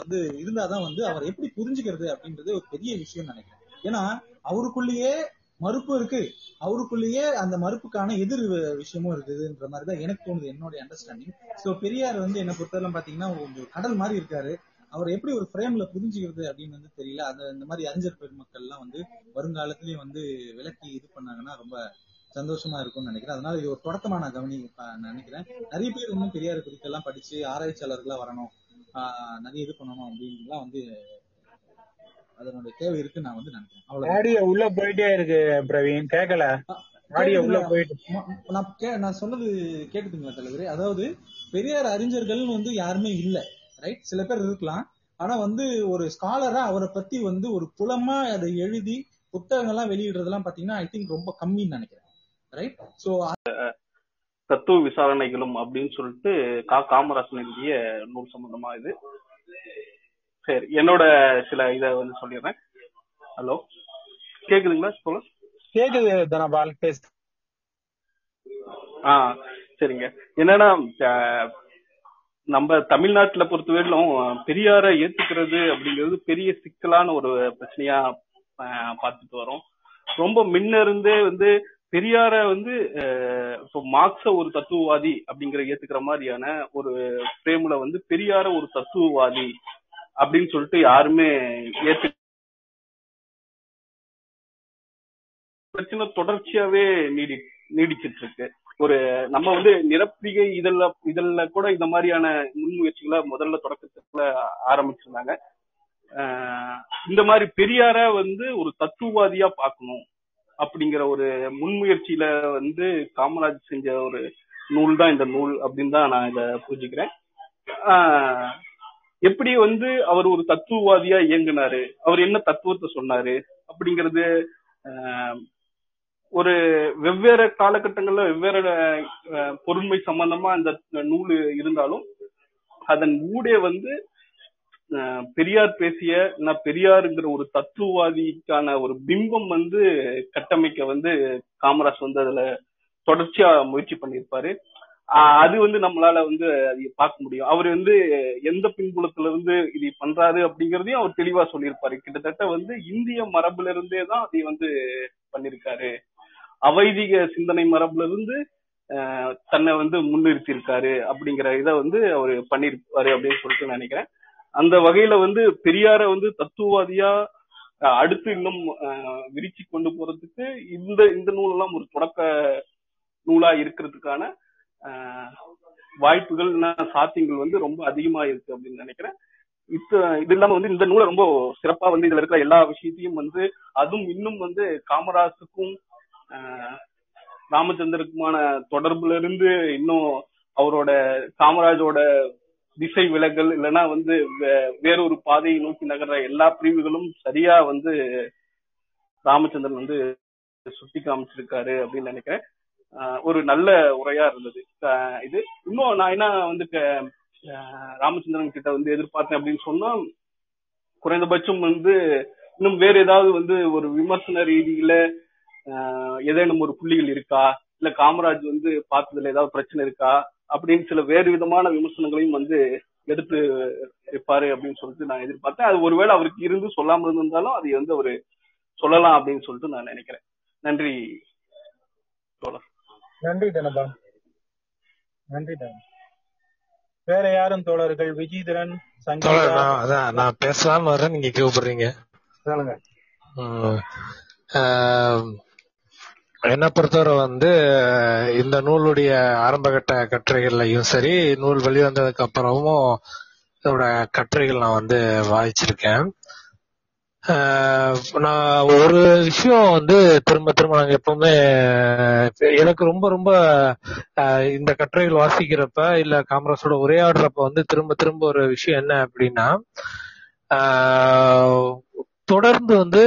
வந்து இருந்தாதான் வந்து அவர் எப்படி புரிஞ்சுக்கிறது அப்படின்றது ஒரு பெரிய விஷயம் நினைக்கிறேன். ஏன்னா அவருக்குள்ளேயே மறுப்பு இருக்கு. அவருக்குள்ளேயே அந்த மறுப்புக்கான எதிர் விஷயமும் இருக்குதுன்ற மாதிரி தான் எனக்கு தோணுது என்னுடைய அண்டர்ஸ்டாண்டிங் சோ பெரியார் வந்து என்ன பொறுத்தவரை பாத்தீங்கன்னா ஒரு கடல் மாதிரி இருக்காரு. அவர் எப்படி ஒரு ஃப்ரேம்ல புரிஞ்சுக்கிறது அப்படின்னு வந்து தெரியல. அது இந்த மாதிரி அறிஞர் பெருமக்கள் எல்லாம் வந்து வருங்காலத்திலயும் வந்து விலக்கி இது பண்ணாங்கன்னா ரொம்ப சந்தோஷமா இருக்கும்னு நினைக்கிறேன். அதனால இது ஒரு தொடக்கமா நான் கவனி நினைக்கிறேன். நிறைய பேர் இன்னும் பெரியார் குறித்து எல்லாம் படிச்சு ஆராய்ச்சியாளர்களா வரணும். நிறைய இது பண்ணணும் அப்படின்லாம் வந்து அதனுடைய தேவை இருக்குன்னு நான் வந்து நினைக்கிறேன். ஆடியோ உள்ள போயிட்டே இருக்கு பிரவீன். கேட்கல ஆடியோ உள்ள? போயிட்டு. நான் கே- நான் சொன்னது கேக்குதுங்களா தலைவரே? அதாவது பெரியார் அறிஞர்கள்னு வந்து யாருமே இல்ல ரைட் சில பேர் இருக்கலாம். ஆனா வந்து ஒரு ஸ்காலரா அவரை பத்தி வந்து ஒரு புலமா அதை எழுதி புத்தகங்கள்லாம் வெளியிடுறதெல்லாம் பாத்தீங்கன்னா ஐ திங்க் ரொம்ப கம்மின்னு நினைக்கிறேன். ரைட் சோ தத்துவ விசாரணைகளும் அப்படின்னு சொல்லிட்டு கா காமராசன் எழுதிய நூல் சம்பந்தமா இது. சரி என்னோட சில இத வந்து சொல்லிடுறேன். ஹலோ கேக்குதுங்களா சொல்ல கேக்குது தனபால் பேசு. ஆ சரிங்க. என்னன்னா நம்ம தமிழ்நாட்டுல பொறுத்தவரையிலும் பெரியாரை ஏத்துக்கிறது அப்படிங்கிறது பெரிய சிக்கலான ஒரு பிரச்சனையா பார்த்துட்டு வரோம். ரொம்ப முன்ன இருந்தே வந்து பெரியார வந்து மார்க்ச மார்க்ஸ ஒரு தத்துவவாதி அப்படிங்கிற ஏத்துக்கிற மாதிரியான ஒரு பிரேம்ல வந்து பெரியார ஒரு தத்துவவாதி அப்படின்னு சொல்லிட்டு யாருமே ஏத்து பிரச்சனை தொடர்ச்சியாவே நீடி நீடிச்சிட்டு இருக்கு ஒரு நம்ம வந்து நிரப்பிகை இதழ்ல இதழ்ல கூட இந்த மாதிரியான முன்முயற்சிகளை முதல்ல தொடக்கத்துல ஆரம்பிச்சிருந்தாங்க. ஆஹ் இந்த மாதிரி பெரியார வந்து ஒரு தத்துவவாதியா பார்க்கணும். அப்படிங்கிற ஒரு முன்முயற்சியில வந்து காமராஜ் செஞ்ச ஒரு நூல் தான் இந்த நூல் அப்படின்னு தான் நான் இதை புரிஞ்சுக்கிறேன். ஆஹ் எப்படி வந்து அவர் ஒரு தத்துவவாதியா இயங்குனாரு? அவர் என்ன தத்துவத்தை சொன்னாரு? அப்படிங்கிறது ஆஹ் ஒரு வெவ்வேறு காலகட்டங்கள்ல வெவ்வேறு பொருண்மை சம்பந்தமா அந்த நூல் இருந்தாலும் அதன் ஊடே வந்து பெரியார் பேசிய நான் பெரியாருங்கிற ஒரு தத்துவவாதிக்கான ஒரு பிம்பம் வந்து கட்டமைக்க வந்து காமராஜ் வந்து அதுல தொடர்ச்சியா முயற்சி பண்ணியிருப்பாரு ஆஹ் அது வந்து நம்மளால வந்து அதை பார்க்க முடியும். அவர் வந்து எந்த பின்புலத்துல இருந்து இது பண்றாரு அப்படிங்கறதையும் அவர் தெளிவா சொல்லியிருப்பாரு கிட்டத்தட்ட வந்து இந்திய மரபுல இருந்தே தான் அதை வந்து பண்ணிருக்காரு. அவைதிக சிந்தனை மரபுல இருந்து தன்னை வந்து முன்னிறுத்தி இருக்காரு அப்படிங்கிற இதை வந்து அவர் பண்ணிருப்பாரு அப்படின்னு சொல்லிட்டு நினைக்கிறேன். அந்த வகையில வந்து பெரியார வந்து தத்துவவாதியா அடுத்து இன்னும் ஆஹ் விரிச்சு கொண்டு போறதுக்கு இந்த இந்த நூலெல்லாம் ஒரு தொடக்க நூலா இருக்கிறதுக்கான ஆஹ் வாய்ப்புகள் சாத்தியங்கள் வந்து ரொம்ப அதிகமா இருக்கு அப்படின்னு நினைக்கிறேன். இத்த இது இல்லாம வந்து இந்த நூலை ரொம்ப சிறப்பா வந்து இதுல இருக்கிற எல்லா விஷயத்தையும் வந்து அதுவும் இன்னும் வந்து காமராசுக்கும் ஆஹ், ராமச்சந்திரக்குமான தொடர்புல இருந்து இன்னும் அவரோட காமராஜோட திசை விலகல் இல்லைன்னா வந்து வே- வேறொரு பாதையை நோக்கி நகர்ற எல்லா பிரிவுகளும் சரியா வந்து ராமச்சந்திரன் வந்து சுட்டி காமிச்சிருக்காரு அப்படின்னு நினைக்கிறேன். ஒரு நல்ல உரையா இருந்தது. இது. இன்னும் நான் என்ன வந்து ராமச்சந்திரன் கிட்ட வந்து எதிர்பார்த்தேன் அப்படின்னு சொன்னா குறைந்தபட்சம் வந்து இன்னும் வேற ஏதாவது வந்து ஒரு விமர்சன ரீதியில ஏதேனும் ஒரு புள்ளிகள் இருக்கா? இல்ல காமராஜ் வந்து பார்த்ததுல ஏதாவது பிரச்சனை இருக்கா? அப்படின்னு சில வேறு விதமான விமர்சனங்களையும் வந்து எடுத்து இருப்பாரு அப்படின்னு சொல்லிட்டு நான் எதிர்பார்த்தேன். அது ஒருவேளை அவருக்கு இருந்து சொல்லாம இருந்திருந்தாலும் அதை வந்து அவரு சொல்லலாம் அப்படின்னு சொல்லிட்டு நான் நினைக்கிறேன். நன்றி தோழர். நன்றி தனபால் நன்றி தனபால் வேற யாரும் தோழர்கள்? விஜயதரன் அதான் நான் பேசலாம்னு வரேன். நீங்க கூப்பிடுறீங்க. சொல்லுங்க. என்னை பொறுத்தவரை வந்து இந்த நூலுடைய ஆரம்பகட்ட கட்டுரைகள்லையும் சரி நூல் வெளிவந்ததுக்கு அப்புறமும் இதோட கட்டுரைகள் நான் வந்து வாசிச்சிருக்கேன். நான் ஒரு விஷயம் வந்து திரும்ப திரும்ப நாங்க எப்பவுமே எனக்கு ரொம்ப ரொம்ப இந்த கட்டுரைகள் வாசிக்கிறப்ப இல்ல காமராசோட உரையாடுறப்ப வந்து திரும்ப திரும்ப ஒரு விஷயம் என்ன அப்படின்னா தொடர்ந்து வந்து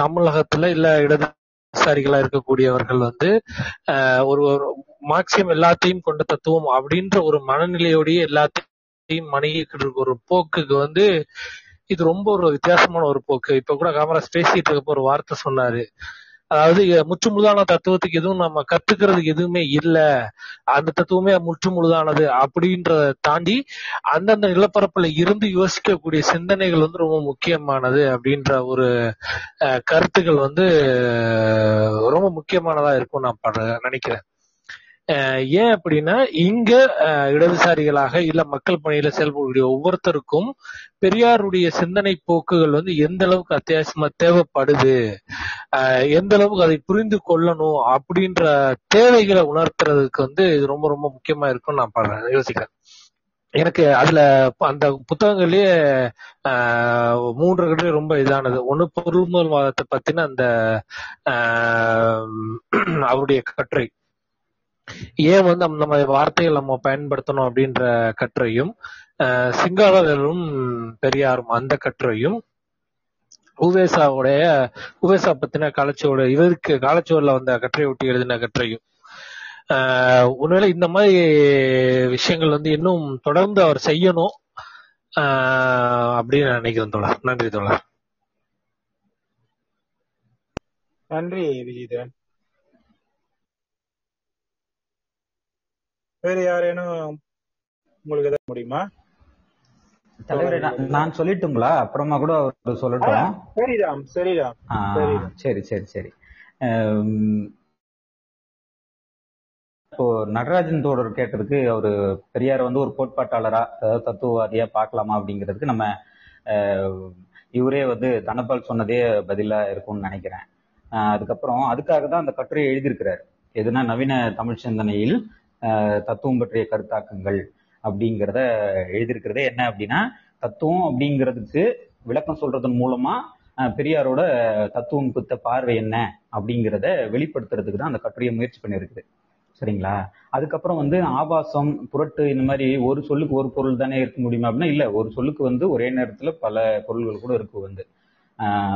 தமிழகத்துல இல்ல இடதுசாரிகளா இருக்கக்கூடியவர்கள் வந்து ஆஹ் ஒரு ஒரு மார்க்சியம் எல்லாத்தையும் கொண்ட தத்துவம் அப்படின்ற ஒரு மனநிலையோடய எல்லாத்தையும் மணிக்கிட்டு இருக்க ஒரு போக்குக்கு வந்து இது ரொம்ப ஒரு வித்தியாசமான ஒரு போக்கு. இப்ப கூட காமராஜ் பேசிட்டு இருக்கப்ப ஒரு வார்த்தை சொன்னாரு. அதாவது முற்று முழுதான தத்துவத்துக்கு எதுவும் நம்ம கத்துக்கிறதுக்கு எதுவுமே இல்ல. அந்த தத்துவமே முற்று முழுதானது அப்படின்றத தாண்டி அந்தந்த நிலப்பரப்புல இருந்து யோசிக்கக்கூடிய சிந்தனைகள் வந்து ரொம்ப முக்கியமானது அப்படின்ற ஒரு அஹ், கருத்துக்கள் வந்து ரொம்ப முக்கியமானதா இருக்கும் நான் நினைக்கிறேன். ஏன் அப்படின்னா இங்க இடதுசாரிகளாக இல்ல மக்கள் பணியில செயல்படக்கூடிய ஒவ்வொருத்தருக்கும் பெரியாருடைய சிந்தனை போக்குகள் வந்து எந்த அளவுக்கு அத்தியாவசியமா தேவைப்படுது எந்த அளவுக்கு அதை புரிந்து கொள்ளணும் அப்படின்ற தேவைகளை உணர்த்துறதுக்கு வந்து இது ரொம்ப ரொம்ப முக்கியமா இருக்கும்னு நான் படுறேன் யோசிக்கிறேன். எனக்கு அதுல அந்த புத்தகங்கள்லயே மூன்று கட்டுரை ரொம்ப இதானது. ஒண்ணு பொருள்முதல்வாதத்தை பத்தின அந்த அவருடைய கட்டுரை. ஏன் வந்து அந்த மாதிரி வார்த்தைகள் நம்ம பயன்படுத்தணும் அப்படின்ற கட்டுரையும் ஆஹ், பெரியாரும் அந்த கட்டுரையும் உவேசாவுடைய உவேசா பத்தின காலச்சுவடு இவருக்கு காலச்சுவடுல வந்த கட்டுரை ஒட்டி எழுதின கட்டுரையும் ஆஹ் உண்மையில இந்த மாதிரி விஷயங்கள் வந்து இன்னும் தொடர்ந்து அவர் செய்யணும் ஆஹ் அப்படின்னு நினைக்கிறேன் தோழர். நன்றி தோழர். நன்றி விஜயதன் வேற யாரேனும் உங்களுக்கு எதாவது முடியுமா? தலைவரே நான் சொல்லட்டுங்களா? அப்புறமா கூட அவர் சொல்லட்டும். ஆ, சரிதாம் சரி சரி சரி. இப்போ நடராஜன் தோழர் கேட்டதுக்கு அவரு பெரியார் வந்து ஒரு கோட்பாட்டாளரா அதாவது தத்துவவாதியா பார்க்கலாமா அப்படிங்கிறதுக்கு நம்ம இவரே வந்து தனபால் சொன்னதே பதிலா இருக்கும்னு நினைக்கிறேன். அதுக்கப்புறம் அதுக்காக தான் அந்த கட்டுரையை எழுதியிருக்கிறார். எதுனா நவீன தமிழ் சிந்தனையில் தத்துவம் பற்றிய கருத்தாக்கங்கள் அப்படிங்கிறத எழுதியிருக்கிறதே என்ன அப்படின்னா தத்துவம் அப்படிங்கிறதுக்கு விளக்கம் சொல்றதன் மூலமா பெரியாரோட தத்துவம் குத்த பார்வை என்ன அப்படிங்கிறத வெளிப்படுத்துறதுக்கு தான் அந்த கட்டுரையை முயற்சி பண்ணியிருக்குது. சரிங்களா? அதுக்கப்புறம் வந்து ஆபாசம் புரட்டு இந்த மாதிரி ஒரு சொல்லுக்கு ஒரு பொருள் தானே இருக்க முடியுமா அப்படின்னா இல்ல ஒரு சொல்லுக்கு வந்து ஒரே நேரத்துல பல பொருள்கள் கூட இருக்கு வந்து.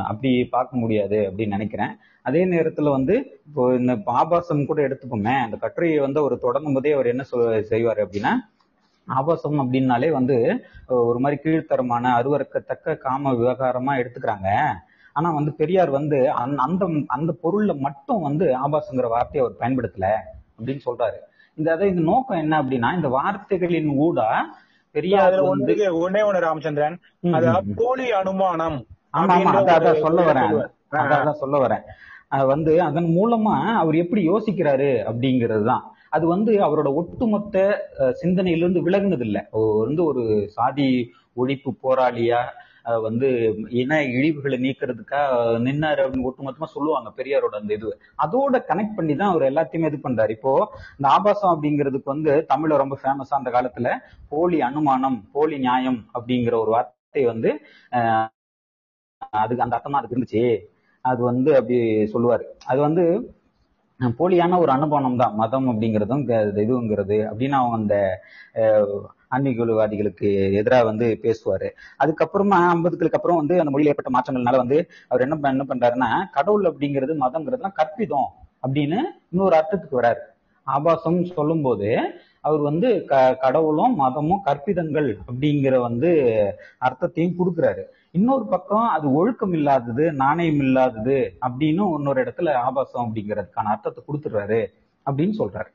அப்படி பார்க்க முடியாது அப்படின்னு நினைக்கிறேன். அதே நேரத்துல வந்து இப்போ இந்த ஆபாசம் கூட எடுத்துப்போமே அந்த கட்டுரையை வந்து அவர் தொடங்கும் போதே அவர் என்ன சொல் செய்வார் அப்படின்னா ஆபாசம் அப்படின்னாலே வந்து ஒரு மாதிரி கீழ்த்தரமான அருவருக்கத்தக்க காம விவகாரமா எடுத்துக்கிறாங்க. ஆனா வந்து பெரியார் வந்து அந்த அந்த அந்த பொருள்ல மட்டும் வந்து ஆபாசங்கிற வார்த்தையை அவர் பயன்படுத்தல அப்படின்னு சொல்றாரு. இந்த அதாவது இந்த நோக்கம் என்ன அப்படின்னா இந்த வார்த்தைகளின் ஊடா பெரியார் ஒன்னே ஒண்ணு ராமச்சந்திரன். அதாவது. போலி அனுமானம். ஆமா ஆமா. அதான் சொல்ல வரேன். அதான் சொல்ல வரேன். அது வந்து அதன் மூலமா அவர் எப்படி யோசிக்கிறாரு அப்படிங்கிறது தான். அது வந்து அவரோட ஒட்டுமொத்த சிந்தனையிலிருந்து விலகுனது இல்ல வந்து ஒரு சாதி ஒழிப்பு போராளியா வந்து இன இழிவுகளை நீக்கிறதுக்காக நின்னாரு அப்படின்னு ஒட்டுமொத்தமா சொல்லுவாங்க பெரியாரோட அந்த இது. அதோட கனெக்ட் பண்ணி தான் அவர் எல்லாத்தையுமே இது பண்றாரு. இப்போ இந்த ஆபாசம் அப்படிங்கிறதுக்கு வந்து தமிழ்ல ரொம்ப ஃபேமஸா அந்த காலத்துல போலி அனுமானம் போலி நியாயம் அப்படிங்கிற ஒரு வார்த்தை வந்து அதுக்கு அந்த அர்த்தமா தான் அதுக்கு இருந்துச்சு. அது வந்து அப்படி சொல்லுவாரு. அது வந்து போலியான ஒரு அனுபவம் தான். மதம் அப்படிங்கிறதும் இதுங்கிறது அப்படின்னு அவங்க அந்த அஹ், ஆன்மீகவாதிகளுக்கு எதிராக வந்து பேசுவாரு. அதுக்கப்புறமா ஐம்பதுகளுக்கு அப்புறம் வந்து அந்த மொழியில் ஏற்பட்ட மாற்றங்கள்னால வந்து அவர் என்ன என்ன பண்றாருன்னா கடவுள் அப்படிங்கிறது மதம்ங்கிறதுலாம் கற்பிதம் அப்படின்னு இன்னொரு அர்த்தத்துக்கு வராரு. ஆபாசம் சொல்லும்போது அவர் வந்து க கடவுளும் மதமும் கற்பிதங்கள் அப்படிங்கிற வந்து அர்த்தத்தையும் கொடுக்குறாரு. இன்னொரு பக்கம் அது ஒழுக்கம் இல்லாதது நாணயம் இல்லாதது அப்படின்னு இன்னொரு இடத்துல ஆபாசம் அப்படிங்கிறதுக்கான அர்த்தத்தை கொடுத்துடுறாரு அப்படின்னு சொல்றாரு.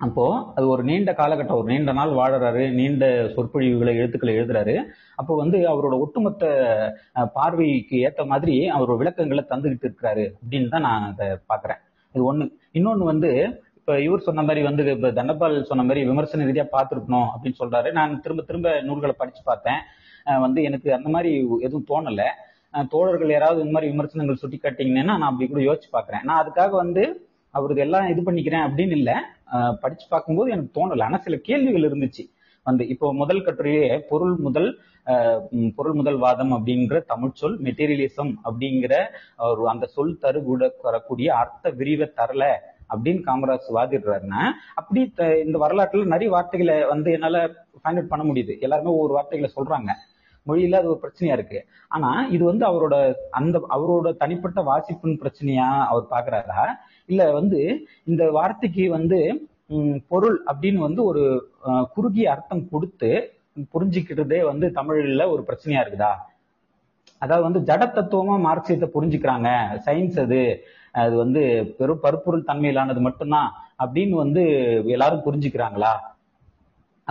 அப்போ அது ஒரு நீண்ட காலகட்டம் ஒரு நீண்ட நாள் வாழறாரு நீண்ட சொற்பொழிவுகளை எழுத்துக்களை எழுதுறாரு. அப்போ வந்து அவரோட ஒட்டுமொத்த பார்வைக்கு ஏத்த மாதிரி அவர் விளக்கங்களை தந்துகிட்டு இருக்கிறாரு அப்படின்னு தான் நான் அதை பாக்குறேன் இது ஒண்ணு. இன்னொன்னு வந்து இப்ப இவர் சொன்ன மாதிரி வந்து இப்ப தண்டபால் சொன்ன மாதிரி விமர்சன ரீதியா பார்த்துருக்கணும் அப்படின்னு சொல்றாரு. நான் திரும்ப திரும்ப நூல்களை படிச்சு பார்த்தேன். வந்து எனக்கு அந்த மாதிரி எதுவும் தோணல. தோழர்கள் யாராவது இந்த மாதிரி விமர்சனங்கள் சுட்டி காட்டிங்கன்னா நான் அப்படி கூட யோசிச்சு பார்க்குறேன் நான் அதுக்காக வந்து அவருக்கு எல்லாம் இது பண்ணிக்கிறேன் அப்படின்னு இல்ல. படிச்சு பார்க்கும்போது எனக்கு தோணல. ஆனா சில கேள்விகள் இருந்துச்சு. வந்து இப்போ முதல் கட்டுரையே பொருள் முதல் பொருள் முதல் வாதம் அப்படிங்கிற தமிழ் சொல் மெட்டீரியலிசம் அப்படிங்கிற ஒரு அந்த சொல் தருகூட வரக்கூடிய அர்த்த விரிவை தரல அப்படின்னு காமராஜ் வாதிடுறாருன்னா அப்படி த- இந்த வரலாற்றுல நிறைய வார்த்தைகளை வந்து என்னால ஃபைண்ட் அவுட் பண்ண முடியுது. எல்லாருமே ஒவ்வொரு வார்த்தைகளை சொல்றாங்க. மொழியில அது ஒரு பிரச்சனையா இருக்கு. ஆனா இது வந்து அவரோட அந்த அவரோட தனிப்பட்ட வாசிப்பின் பிரச்சனையா அவர் பாக்குறாரா? இல்ல வந்து இந்த வார்த்தைக்கு வந்து பொருள் அப்படின்னு வந்து ஒரு குறுகிய அர்த்தம் கொடுத்து புரிஞ்சுக்கிறதே வந்து தமிழ்ல ஒரு பிரச்சனையா இருக்குதா? அதாவது வந்து ஜட தத்துவமா மார்க்சியத்தை புரிஞ்சுக்கிறாங்க. சயின்ஸ் அது. அது வந்து பெரும் பருப்பொருள் தன்மையிலானது மட்டும்தான் அப்படின்னு வந்து எல்லாரும் புரிஞ்சுக்கிறாங்களா?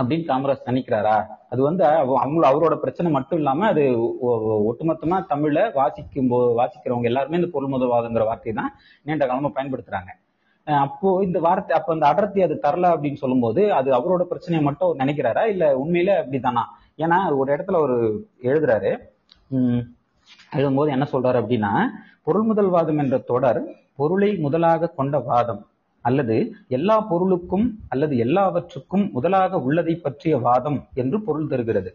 அப்படின்னு காமராஜ் நினைக்கிறாரா அது வந்து அவ- அவங்க அவரோட பிரச்சனை மட்டும் இல்லாம அது ஒ- ஒட்டுமொத்தமா தமிழ்ல வாசிக்கும் போ வாசிக்கிறவங்க எல்லாருமே இந்த பொருள் வார்த்தை தான் நீண்ட காலமா பயன்படுத்துறாங்க. அப்போ இந்த வார்த்தை அப்ப அந்த அடர்த்தி அது தரல அப்படின்னு சொல்லும்போது அது அவரோட பிரச்சனையை மட்டும் அவர் நினைக்கிறாரா? இல்ல உண்மையில அப்படிதானா ஏன்னா ஒரு இடத்துல ஒரு எழுதுறாரு உம் எழுதும்போது என்ன சொல்றாரு அப்படின்னா பொருள் முதல்வாதம் என்ற தொடர் பொருளை முதலாக கொண்ட வாதம். அல்லது எல்லா பொருளுக்கும் அல்லது எல்லாவற்றுக்கும் முதலாக உள்ளதை பற்றிய வாதம் என்று பொருள் தருகிறது.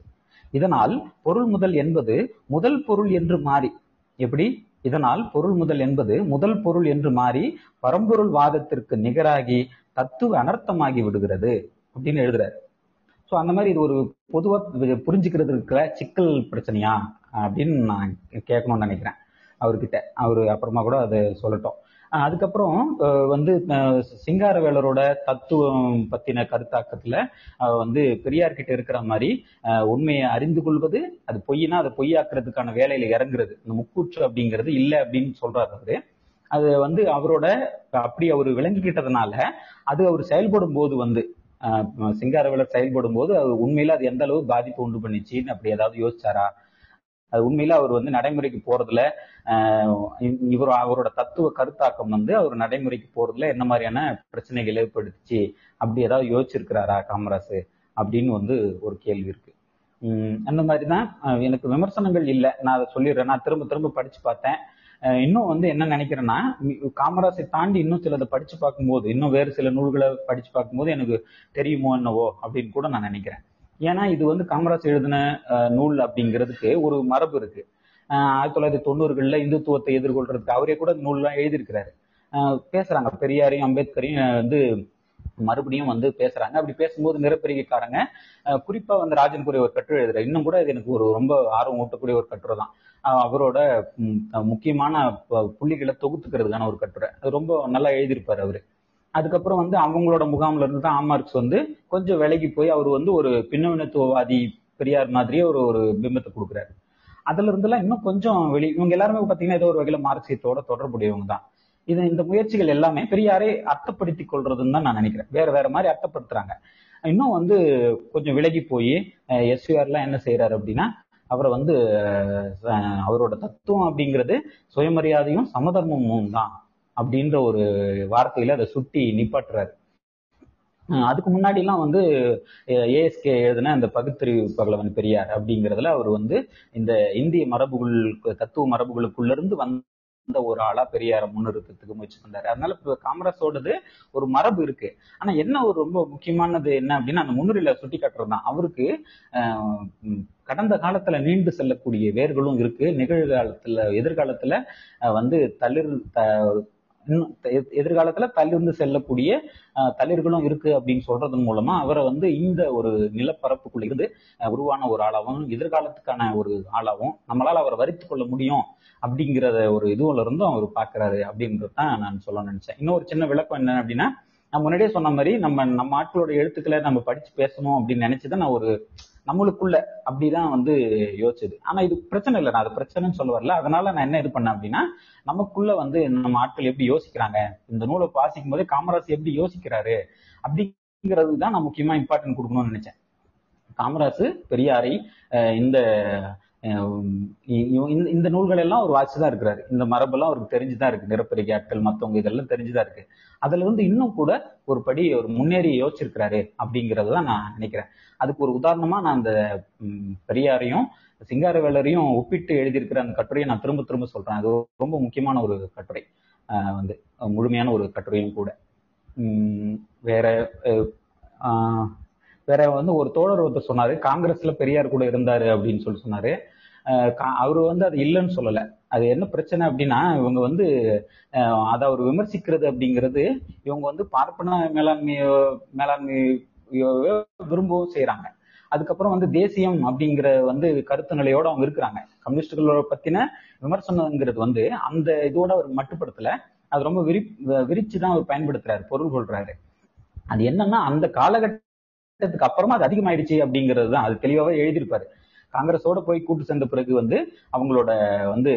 இதனால் பொருள் முதல் என்பது முதல் பொருள் என்று மாறி எப்படி? இதனால் பொருள் முதல் என்பது முதல் பொருள் என்று மாறி பரம்பொருள் வாதத்திற்கு நிகராகி தத்துவ அனர்த்தமாகி விடுகிறது அப்படின்னு எழுதுறாரு. ஸோ அந்த மாதிரி இது ஒரு பொதுவாக புரிஞ்சுக்கிறது இருக்கிற சிக்கல் பிரச்சனையா அப்படின்னு நான் கேட்கணும்னு நினைக்கிறேன். அவர்கிட்ட அவர் அப்புறமா கூட அதை சொல்லட்டும். அதுக்கப்புறம் வந்து சிங்காரவேலரோட தத்துவம் பத்தின கருத்தாக்கத்துல வந்து பெரியார் கிட்ட இருக்கிற மாதிரி உண்மையை அறிந்து கொள்வது அது பொய்னா அதை பொய்யாக்குறதுக்கான வேலையில இறங்குறது. இந்த முக்கூற்று அப்படிங்கிறது இல்லை அப்படின்னு சொல்றாரு அவரு. அது வந்து அவரோட அப்படி அவர் விளங்கிக்கிட்டதுனால அது அவர் செயல்படும் போது வந்து சிங்காரவேலர் செயல்படும் போது அது உண்மையில அது எந்த அளவு பாதிப்பு உண்டு பண்ணிச்சின்னு அப்படி ஏதாவது யோசிச்சாரா? அது உண்மையில அவர் வந்து நடைமுறைக்கு போறதுல ஆஹ் இ- இவர் அவரோட தத்துவ கருத்தாக்கம் வந்து அவர் நடைமுறைக்கு போறதுல என்ன மாதிரியான பிரச்சனைகள் ஏற்படுத்துச்சு அப்படி ஏதாவது யோசிச்சிருக்கிறாரா காமராசு அப்படின்னு வந்து ஒரு கேள்வி இருக்கு. உம் அந்த மாதிரிதான் எனக்கு விமர்சனங்கள் இல்லை. நான் அதை சொல்லிடுறேன். நான் திரும்ப திரும்ப படிச்சு பார்த்தேன். ஆஹ் இன்னும் வந்து என்ன நினைக்கிறேன்னா காமராசை தாண்டி இன்னும் சிலதை படிச்சு பார்க்கும்போது இன்னும் வேறு சில நூல்களை படிச்சு பார்க்கும்போது எனக்கு தெரியுமோ என்னவோ அப்படின்னு கூட நான் நினைக்கிறேன். ஏன்னா இது வந்து காமராஜ் எழுதின நூல் அப்படிங்கிறதுக்கு ஒரு மரபு இருக்கு. ஆயிரத்தி தொள்ளாயிரத்தி தொண்ணூறுகள்ல இந்துத்துவத்தை எதிர்கொள்றதுக்கு அவரே கூட நூல்லாம் எழுதியிருக்கிறாரு. பேசுறாங்க. பெரியாரையும் அம்பேத்கரையும் வந்து மறுபடியும் வந்து பேசுறாங்க. அப்படி பேசும்போது நிறப்பெருகிக்காரங்க குறிப்பா வந்து ராஜன் கூறிய ஒரு கட்டுரை எழுதுற இன்னும் கூட இது எனக்கு ஒரு ரொம்ப ஆர்வம் ஊட்டக்கூடிய ஒரு கட்டுரை தான். அவரோட முக்கியமான ப- புள்ளிகளை தொகுத்துக்கிறதுக்கான ஒரு கட்டுரை. அது ரொம்ப நல்லா எழுதியிருப்பாரு அவரு. அதுக்கப்புறம் வந்து அவங்களோட முகாம்ல இருந்து தான் ஆமார்க்ஸ் வந்து கொஞ்சம் விலகி போய் அவர் வந்து ஒரு பின்னவினத்துவவாதி பெரியார் மாதிரியே ஒரு ஒரு பிம்பத்தை கொடுக்குறாரு. அதுல இருந்தெல்லாம் இன்னும் கொஞ்சம் வெளி இவங்க எல்லாருமே பாத்தீங்கன்னா ஏதோ ஒரு வகையில மார்க்சியத்தோட தொடர்புடையவங்க தான். இது இந்த முயற்சிகள் எல்லாமே பெரியாரை அர்த்தப்படுத்தி கொள்றதுன்னு தான் நான் நினைக்கிறேன். வேற வேற மாதிரி அர்த்தப்படுத்துறாங்க. இன்னும் வந்து கொஞ்சம் விலகி போய் எஸ்விஆர்லாம் என்ன செய்யறாரு அப்படின்னா அவரை வந்து அவரோட தத்துவம் அப்படிங்கிறது சுயமரியாதையும் சமதர்மமும் தான். அப்படின்ற ஒரு வார்த்தையில அதை சுட்டி நிப்பாட்டுறாரு. அதுக்கு முன்னாடிலாம் வந்து ஏஎஸ்கே எழுதின அந்த பகுத்தறிவு பகலவன் பெரியார் அப்படிங்கிறதுல அவர் வந்து இந்த இந்திய மரபுகள் தத்துவ மரபுகளுக்குள்ள இருந்து வந்த ஒரு ஆளா பெரியார முன்னிறுத்தத்துக்கு முயற்சி பண்றாரு. அதனால இப்ப காமராசோடது ஒரு மரபு இருக்கு. ஆனா என்ன ஒரு ரொம்ப முக்கியமானது என்ன அப்படின்னா அந்த முன்னுரையில சுட்டி காட்டுறது தான். அவருக்கு கடந்த காலத்துல நீண்டு செல்லக்கூடிய வேர்களும் இருக்கு. நிகழ்காலத்துல எதிர்காலத்துல வந்து தளிர் த- இன்னும் எதிர்காலத்துல தளிர்ந்து செல்லக்கூடிய தளிர்களும் இருக்கு அப்படின்னு சொல்றதன் மூலமா அவரை வந்து இந்த ஒரு நிலப்பரப்புக்குள்ள இருந்து உருவான ஒரு ஆளாகவும் எதிர்காலத்துக்கான ஒரு ஆளாகவும் நம்மளால அவரை வரித்து கொள்ள முடியும் அப்படிங்கிறத ஒரு இதுவுல இருந்தும் அவர் பாக்குறாரு அப்படின்றது தான் நான் சொல்ல நினைச்சேன். இன்னொரு சின்ன விளக்கம் என்ன அப்படின்னா நான் முன்னாடியே சொன்ன மாதிரி நம்ம நம்ம ஆட்களோட எழுத்துக்களை நம்ம படிச்சு பேசணும் அப்படின்னு நினைச்சுதான் நான் ஒரு நம்மளுக்குள்ள அப்படிதான் வந்து யோசிச்சது. ஆனா இது பிரச்சனை இல்லை. நான் அது பிரச்சனைன்னு சொல்ல வரல. அதனால நான் என்ன இது பண்ணேன் அப்படின்னா நமக்குள்ள வந்து நம்ம ஆட்கள் எப்படி யோசிக்கிறாங்க? இந்த நூலை வாசிக்கும் போது காமராஜ் எப்படி யோசிக்கிறாரு? அப்படிங்கிறது தான் நான் முக்கியமா இம்பார்ட்டன்ட் கொடுக்கணும்னு நினைச்சேன். காமராஜ் பெரியாரை இந்த இந்த- இந்த நூல்கள் எல்லாம் அவர் தான் இருக்கிறாரு. இந்த மரபெல்லாம் அவருக்கு தெரிஞ்சுதான் இருக்கு. நிறப்பெருகி ஆட்கள் மத்தவங்க இதெல்லாம் தெரிஞ்சுதான் இருக்கு. அதுல வந்து இன்னும் கூட ஒரு படி ஒரு முன்னேறி யோசிச்சிருக்கிறாரு அப்படிங்கறது தான் நான் நினைக்கிறேன். அதுக்கு ஒரு உதாரணமா நான் அந்த பெரியாரையும் சிங்காரவேலரையும் ஒப்பிட்டு எழுதியிருக்கிற அந்த கட்டுரையை நான் திரும்ப திரும்ப சொல்றேன். அது ரொம்ப முக்கியமான ஒரு கட்டுரை. வந்து முழுமையான ஒரு கட்டுரையும் கூட. வேற வேற வந்து ஒரு தோழர் ஒருத்தர் சொன்னாரு காங்கிரஸ்ல பெரியார் கூட இருந்தாரு அப்படின்னு சொல்லி சொன்னாரு. அவர் வந்து அது இல்லைன்னு சொல்லல. அது என்ன பிரச்சனை அப்படின்னா இவங்க வந்து அதை அவர் விமர்சிக்கிறது அப்படிங்கிறது இவங்க வந்து பார்ப்பன மேலாண்மையோ மேலாண்மை விரும்பவும் செய்யறாங்க அதுக்கப்புறம் வந்து தேசியம் அப்படிங்கிற வந்து கருத்து நிலையோட அவங்க இருக்கிறாங்க. கம்யூனிஸ்டுகளோட பத்தின விமர்சனங்கிறது வந்து அந்த இதோட அவர் மட்டுப்படுத்தல. அது ரொம்ப விரி விரிச்சு தான் அவர் பயன்படுத்துறாரு பொருள் கொள்றாரு. அது என்னன்னா அந்த காலகட்டத்துக்கு அப்புறமா அது அதிகமாயிடுச்சு அப்படிங்கிறது தான். அது தெளிவாகவே எழுதியிருப்பாரு. காங்கிரஸோட போய் கூட்டு சேர்ந்த பிறகு வந்து அவங்களோட வந்து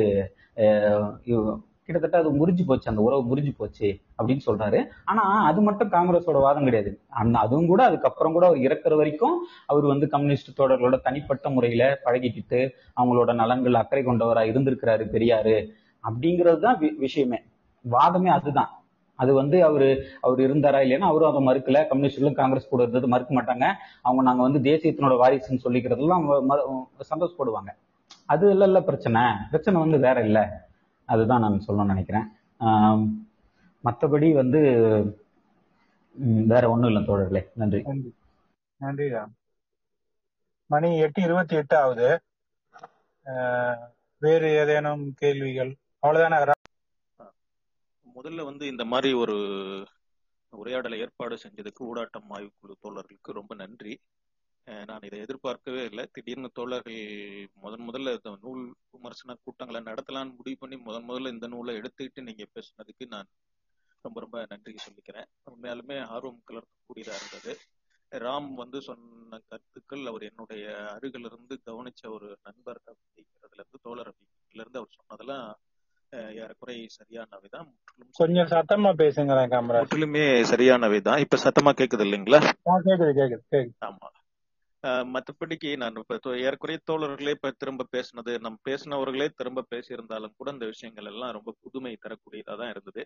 கிட்டத்தட்ட அது முறிஞ்சு போச்சு அந்த உறவு முறிஞ்சு போச்சு அப்படின்னு சொல்றாரு. ஆனா அது மட்டும் காங்கிரஸோட வாதம் கிடையாது. அந்த அதுவும் கூட அதுக்கப்புறம் கூட அவர் இறக்குற வரைக்கும் அவர் வந்து கம்யூனிஸ்ட் தோழர்களோட தனிப்பட்ட முறையில பழகிக்கிட்டு அவங்களோட நலன்கள் அக்கறை கொண்டவரா இருந்திருக்கிறாரு பெரியாரு அப்படிங்கிறது தான் வி- விஷயமே. வாதமே அதுதான். அது வந்து அவரு அவர் இருந்தாரா இல்லைன்னா அவரும் அதை மறுக்கல. கம்யூனிஸ்டுகளும் காங்கிரஸ் கூட இருந்தது மறுக்க மாட்டாங்க. அவங்க நாங்க வந்து தேசியத்தினோட வாரிசுன்னு சொல்லிக்கிறதெல்லாம் அவங்க சந்தோஷப்படுவாங்க. அது இல்ல இல்ல பிரச்சனை. பிரச்சனை வந்து வேற இல்ல. அதுதான் நான் சொல்லணும்னு நினைக்கிறேன். மற்றபடி வந்து வேற ஒண்ணும் இல்லை தோழர்களே. நன்றி. நன்றி. மணி எட்டு இருபத்தி எட்டு ஆகுது. வேறு ஏதேனும் கேள்விகள்? அவ்வளவுதானே முதல்ல வந்து இந்த மாதிரி ஒரு உரையாடலை ஏற்பாடு செஞ்சதுக்கு ஊடாட்டம் ஆய்வுக்குழு தோழர்களுக்கு ரொம்ப நன்றி. நான் இதை எதிர்பார்க்கவே இல்லை. திடீர்னு தோழர்கள் முதன் முதல்ல இந்த நூல் விமர்சன கூட்டங்களை நடத்தலாம்னு முடிவு பண்ணி முதன் முதல்ல இந்த நூலை எடுத்துக்கிட்டு நீங்க பேசுனதுக்கு நான் ரொம்ப ரொம்ப நன்றி சொல்லிக்கிறேன். உண்மையாலுமே ஆர்வம் கலர்க்கக்கூடியதா இருந்தது. ராம் வந்து சொன்ன கருத்துக்கள் அவர் என்னுடைய அருகில் இருந்து கவனிச்ச ஒரு நண்பர் அப்படிங்கிறதுல இருந்து தோழர் அப்படிங்கிறதுல இருந்து அவர் சொன்னதெல்லாம் ஏறக்குறை சரியானவைதான். முற்றிலும் கொஞ்சம் சரியானவை சத்தமா காமராஜ். முற்றிலுமே சரியானவைதான். இப்ப சத்தமா கேக்குது இல்லைங்களா? கேக்குது கேக்குது ஆமா. அஹ் மத்தபடிக்கு நான் இப்ப ஏறக்குறைய தோழர்களே இப்ப திரும்ப பேசினது நம்ம பேசினவர்களே திரும்ப பேசியிருந்தாலும் கூட இந்த விஷயங்கள் எல்லாம் ரொம்ப புதுமை தரக்கூடியதா தான் இருந்தது.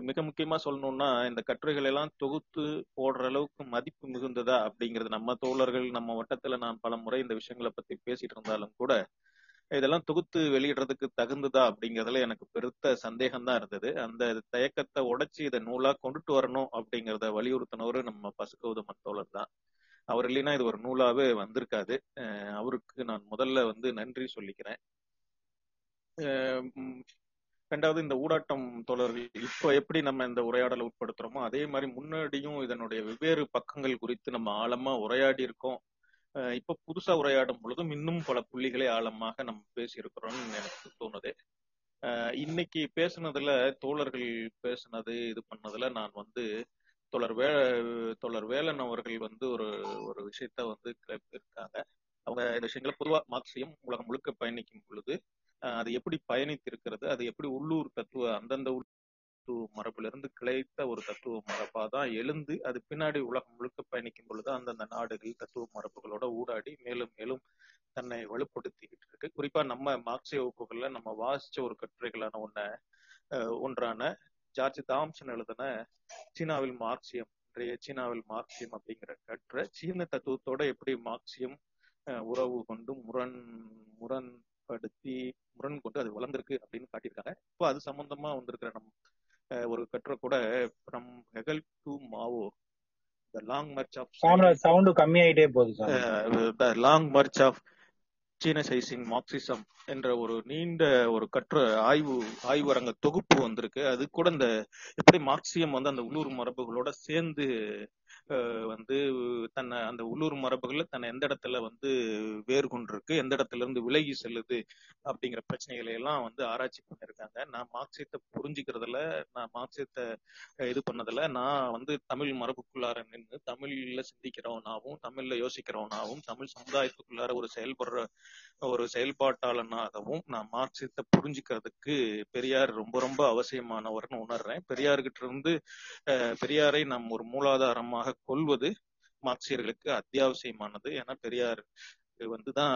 மிக முக்கியமா சொல்லணும்னா இந்த கட்டுரைகள் எல்லாம் தொகுத்து போடுற அளவுக்கு மதிப்பு மிகுந்ததா அப்படிங்கிறது நம்ம தோழர்கள் நம்ம வட்டத்துல நான் பல முறை இந்த விஷயங்களை பத்தி பேசிட்டு இருந்தாலும் கூட இதெல்லாம் தொகுத்து வெளியிடுறதுக்கு தகுந்ததா அப்படிங்கறதுல எனக்கு பெருத்த சந்தேகம் தான் இருந்தது. அந்த தயக்கத்தை உடைச்சு இதை நூலா கொண்டுட்டு வரணும் அப்படிங்கிறத வலியுறுத்தினவரு நம்ம பசுகௌதமன் தோழர் தான். அவர் இல்லைன்னா இது ஒரு நூலாவே வந்திருக்காது. அவருக்கு நான் முதல்ல வந்து நன்றி சொல்லிக்கிறேன். ரெண்டாவது இந்த ஊடாட்டம் தொடர்கள் இப்போ எப்படி நம்ம இந்த உரையாடலை உட்படுத்துறோமோ அதே மாதிரி முன்னாடியும் இதனுடைய வெவ்வேறு பக்கங்கள் குறித்து நம்ம ஆழமா உரையாடி இருக்கோம். இப்ப புதுசா உரையாடும் பொழுதும் இன்னும் பல புள்ளிகளை ஆழமாக நம்ம பேசியிருக்கிறோம்னு எனக்கு தோணுது. இன்னைக்கு பேசுனதுல தோழர்கள் பேசுனது இது பண்ணதுல நான் வந்து தொடர் வே தொடர் வேலன் அவர்கள் வந்து ஒரு ஒரு விஷயத்த வந்து கிளப்பியிருக்காங்க அவங்க இந்த விஷயங்களை பொதுவா மார்க்சியம் உலகம் முழுக்க பயணிக்கும் பொழுது அது எப்படி பயணித்திருக்கிறது அது எப்படி உள்ளூர் தத்துவ அந்தந்த உள்ள தத்துவ மரபிலிருந்து கிளைத்த ஒரு தத்துவ மரபா தான் எழுந்து அது பின்னாடி உலகம் முழுக்க பயணிக்கும் பொழுது அந்தந்த நாடுகள் தத்துவ மரபுகளோட ஊடாடி மேலும் மேலும் தன்னை வலுப்படுத்திக்கிட்டு இருக்கு. குறிப்பா நம்ம மார்க்சிய வகுப்புகள்ல நம்ம வாசிச்ச ஒரு கட்டுரைகளான ஒன்ன ஒன்றான ஜார்ஜ் தாம்சன் எழுதின சீனாவில் மார்க்சியம் இன்றைய சீனாவில் மார்க்சியம் அப்படிங்கிற கட்டுரை சீன தத்துவத்தோட எப்படி மார்க்சியம் உறவு கொண்டு முரண் முரண்படுத்தி முரண் கொண்டு அது வளர்ந்திருக்கு அப்படின்னு காட்டியிருக்காங்க. இப்போ அது சம்பந்தமா வந்திருக்கிற நம் ஒரு கட்டுரை கூட from Hegel to Mao the long march of Kamaraj sound கம்மியாயிட்டே போகுது sir the long march of sinicising Marxism என்ற ஒரு நீண்ட ஒரு கற்ற ஆய்வு ஆய்வரங்க தொகுப்பு வந்திருக்கு. அது கூட இந்த எப்படி மார்க்சியம் வந்து அந்த உள்ளூர் மரபுகளோட சேர்ந்து வந்து தன்னை அந்த உள்ளூர் மரபுகளில் தன்னை எந்த இடத்துல வந்து வேறு கொண்டிருக்கு எந்த இடத்துல இருந்து விலகி செல்லுது அப்படிங்கிற பிரச்சனைகளை எல்லாம் வந்து ஆராய்ச்சி பண்ணியிருக்காங்க. நான் மார்க்சியத்தை புரிஞ்சுக்கிறதுல நான் மார்க்சியத்தை இது பண்ணதுல நான் வந்து தமிழ் மரபுக்குள்ளார நின்று தமிழ்ல சிந்திக்கிறவனாகவும் தமிழ்ல யோசிக்கிறவனாகவும் தமிழ் சமுதாயத்துக்குள்ளார ஒரு செயல்படுற ஒரு செயல்பாட்டாளனாகவும் நான் மார்க்சியத்தை புரிஞ்சுக்கிறதுக்கு பெரியார் ரொம்ப ரொம்ப அவசியமானவர்னு உணர்றேன். பெரியார்கிட்ட இருந்து அஹ், பெரியாரை நாம் ஒரு மூலாதாரமாக கொள்வது மார்க்சியர்களுக்கு அத்தியாவசியமானது. ஏன்னா பெரியார் வந்துதான்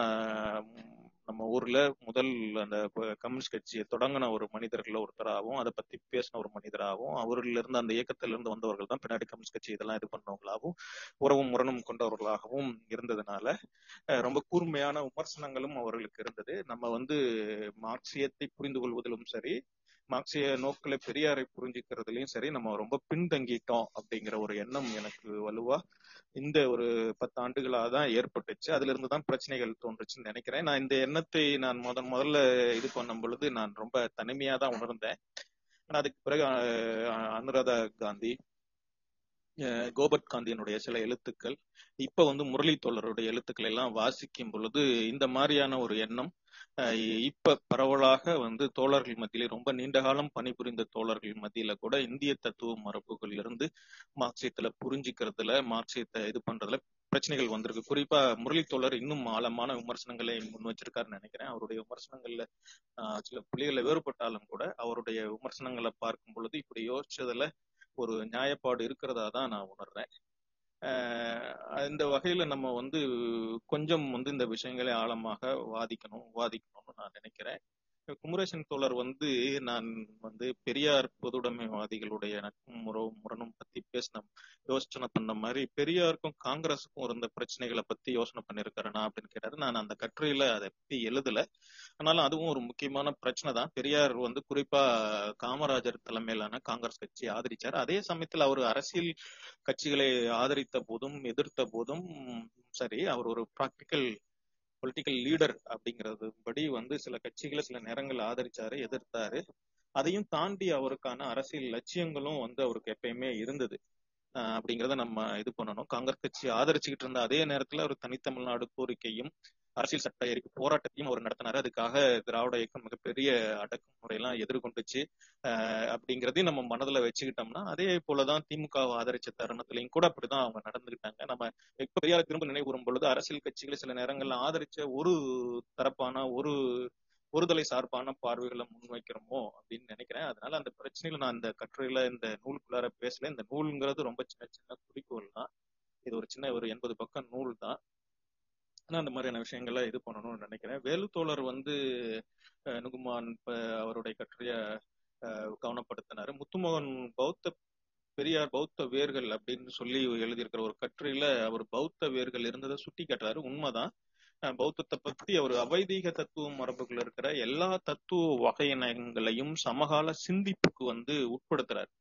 நம்ம ஊர்ல முதல் அந்த கம்யூனிஸ்ட் கட்சியை தொடங்கின ஒரு மனிதர்கள் ஒருத்தராகவும் அதை பத்தி பேசின ஒரு மனிதராகவும் அவர்ல இருந்து அந்த இயக்கத்தில இருந்து வந்தவர்கள் தான் பின்னாடி கம்யூனிஸ்ட் கட்சி இதெல்லாம் இது பண்ணவங்களாகவும் உறவும் முரணும் கொண்டவர்களாகவும் இருந்ததுனால ரொம்ப கூர்மையான விமர்சனங்களும் அவர்களுக்கு இருந்தது. நம்ம வந்து மார்க்சியத்தை புரிந்து கொள்வதிலும் சரி மார்க்சிய நோக்கில பெரியாரை புரிஞ்சுக்கிறதுலயும் சரி நம்ம ரொம்ப பின்தங்கிட்டோம் அப்படிங்கிற ஒரு எண்ணம் எனக்கு வலுவா இந்த ஒரு பத்து ஆண்டுகளா தான் ஏற்பட்டுச்சு. அதுல இருந்து தான் பிரச்சனைகள் தோன்றுச்சுன்னு நினைக்கிறேன். நான் இந்த எண்ணத்தை நான் முதன் முதல்ல இது பண்ணும் பொழுது நான் ரொம்ப தனிமையா தான் உணர்ந்தேன். ஆனா அதுக்கு பிறகு அஹ், அனுராதா காந்தி கோபர்ட் காந்தியினுடைய சில எழுத்துக்கள் இப்ப வந்து முரளி தோழருடைய எழுத்துக்களை எல்லாம் வாசிக்கும் பொழுது இந்த மாதிரியான ஒரு எண்ணம் இப்ப பரவலாக வந்து தோழர்கள் மத்தியிலே ரொம்ப நீண்ட காலம் பணிபுரிந்த தோழர்கள் மத்தியில கூட இந்திய தத்துவ மரபுகள் இருந்து மார்க்சியத்துல புரிஞ்சுக்கிறதுல மார்க்சியத்தை இது பண்றதுல பிரச்சனைகள் வந்திருக்கு. குறிப்பா முரளி தோழர் இன்னும் ஆழமான விமர்சனங்களை முன் வச்சிருக்காருன்னு நினைக்கிறேன். அவருடைய விமர்சனங்கள்ல சில புள்ளிகளை வேறுபட்டாலும் கூட அவருடைய விமர்சனங்களை பார்க்கும் பொழுது இப்படி யோசிச்சதுல ஒரு நியாயப்பாடு இருக்கிறதா தான் நான் உணர்றேன். இந்த வகையில நம்ம வந்து கொஞ்சம் வந்து இந்த விஷயங்களை ஆழமாக வாதிக்கணும் வாதிக்கணும்னு நான் நினைக்கிறேன். குமரேசன் தோழர் வந்து நான் வந்து பெரியார் பொதுவுடைமைவாதிகளுடைய நட்பும் முறவும் முரணும் பத்தி பேசின யோசனை பண்ண மாதிரி பெரியாருக்கும் காங்கிரஸுக்கும் இருந்த பிரச்சனைகளை பத்தி யோசனை பண்ணிருக்காருனா அப்படின்னு கேட்டாரு. நான் அந்த கட்டுரையில அதை பத்தி எழுதல. ஆனாலும் அதுவும் ஒரு முக்கியமான பிரச்சனை தான். பெரியார் வந்து குறிப்பா காமராஜர் தலைமையிலான காங்கிரஸ் கட்சி ஆதரிச்சார். அதே சமயத்தில் அவர் அரசியல் கட்சிகளை ஆதரித்த போதும் எதிர்த்த போதும் சரி அவர் ஒரு பிராக்டிக்கல் பொலிட்டிக்கல் லீடர் அப்படிங்கிறது படி வந்து சில கட்சிகளை சில நேரங்கள் ஆதரிச்சாரு எதிர்த்தாரு. அதையும் தாண்டி அவருக்கான அரசியல் லட்சியங்களும் வந்து அவருக்கு எப்பயுமே இருந்தது. ஆஹ் நம்ம இது பண்ணணும். காங்கிரஸ் கட்சி ஆதரிச்சுக்கிட்டு இருந்த அதே நேரத்துல ஒரு தனித்தமிழ்நாடு கோரிக்கையும் அரசியல் சட்ட எரிப்பு போராட்டத்தையும் அவர் நடத்தினாரு. அதுக்காக திராவிட இயக்கம் மிகப்பெரிய அடக்குமுறையெல்லாம் எதிர்கொண்டுச்சு. ஆஹ் அப்படிங்கறதையும் நம்ம மனதுல வச்சுக்கிட்டோம்னா அதே போலதான் திமுகவை ஆதரிச்ச தருணத்திலையும் கூட அப்படிதான் அவங்க நடந்துகிட்டாங்க நம்ம இப்ப பெரியார் திரும்ப நினைவுறும் பொழுது அரசியல் கட்சிகளை சில நேரங்கள்ல ஆதரிச்ச ஒரு தரப்பான ஒரு ஒருதலை சார்பான பார்வைகளை முன்வைக்கிறோமோ அப்படின்னு நினைக்கிறேன். அதனால அந்த பிரச்சனையில நான் இந்த கட்டுரையில இந்த நூலுக்குள்ளார பேசல. இந்த நூலுங்கிறது ரொம்ப சின்ன சின்ன குறிக்கோள் தான் இது ஒரு சின்ன ஒரு எண்பது பக்கம் நூல் தான் ஆனா அந்த மாதிரியான விஷயங்களை இது பண்ணணும்னு நினைக்கிறேன். வேலுத்தோழர் வந்து நுகுமான் அவருடைய கட்டுரைய கவனப்படுத்தினாரு. முத்துமோகன் பௌத்த பெரியார் பௌத்த வேர்கள் அப்படின்னு சொல்லி எழுதியிருக்கிற ஒரு கட்டுரையில அவர் பௌத்த வேர்கள் இருந்ததை சுட்டி காட்டுறாரு. உண்மைதான். பௌத்தத்தை பத்தி அவர் அவைதீக தத்துவ மரபுகள் இருக்கிற எல்லா தத்துவ வகையினங்களையும் சமகால சிந்திப்புக்கு வந்து உட்படுத்துறாரு.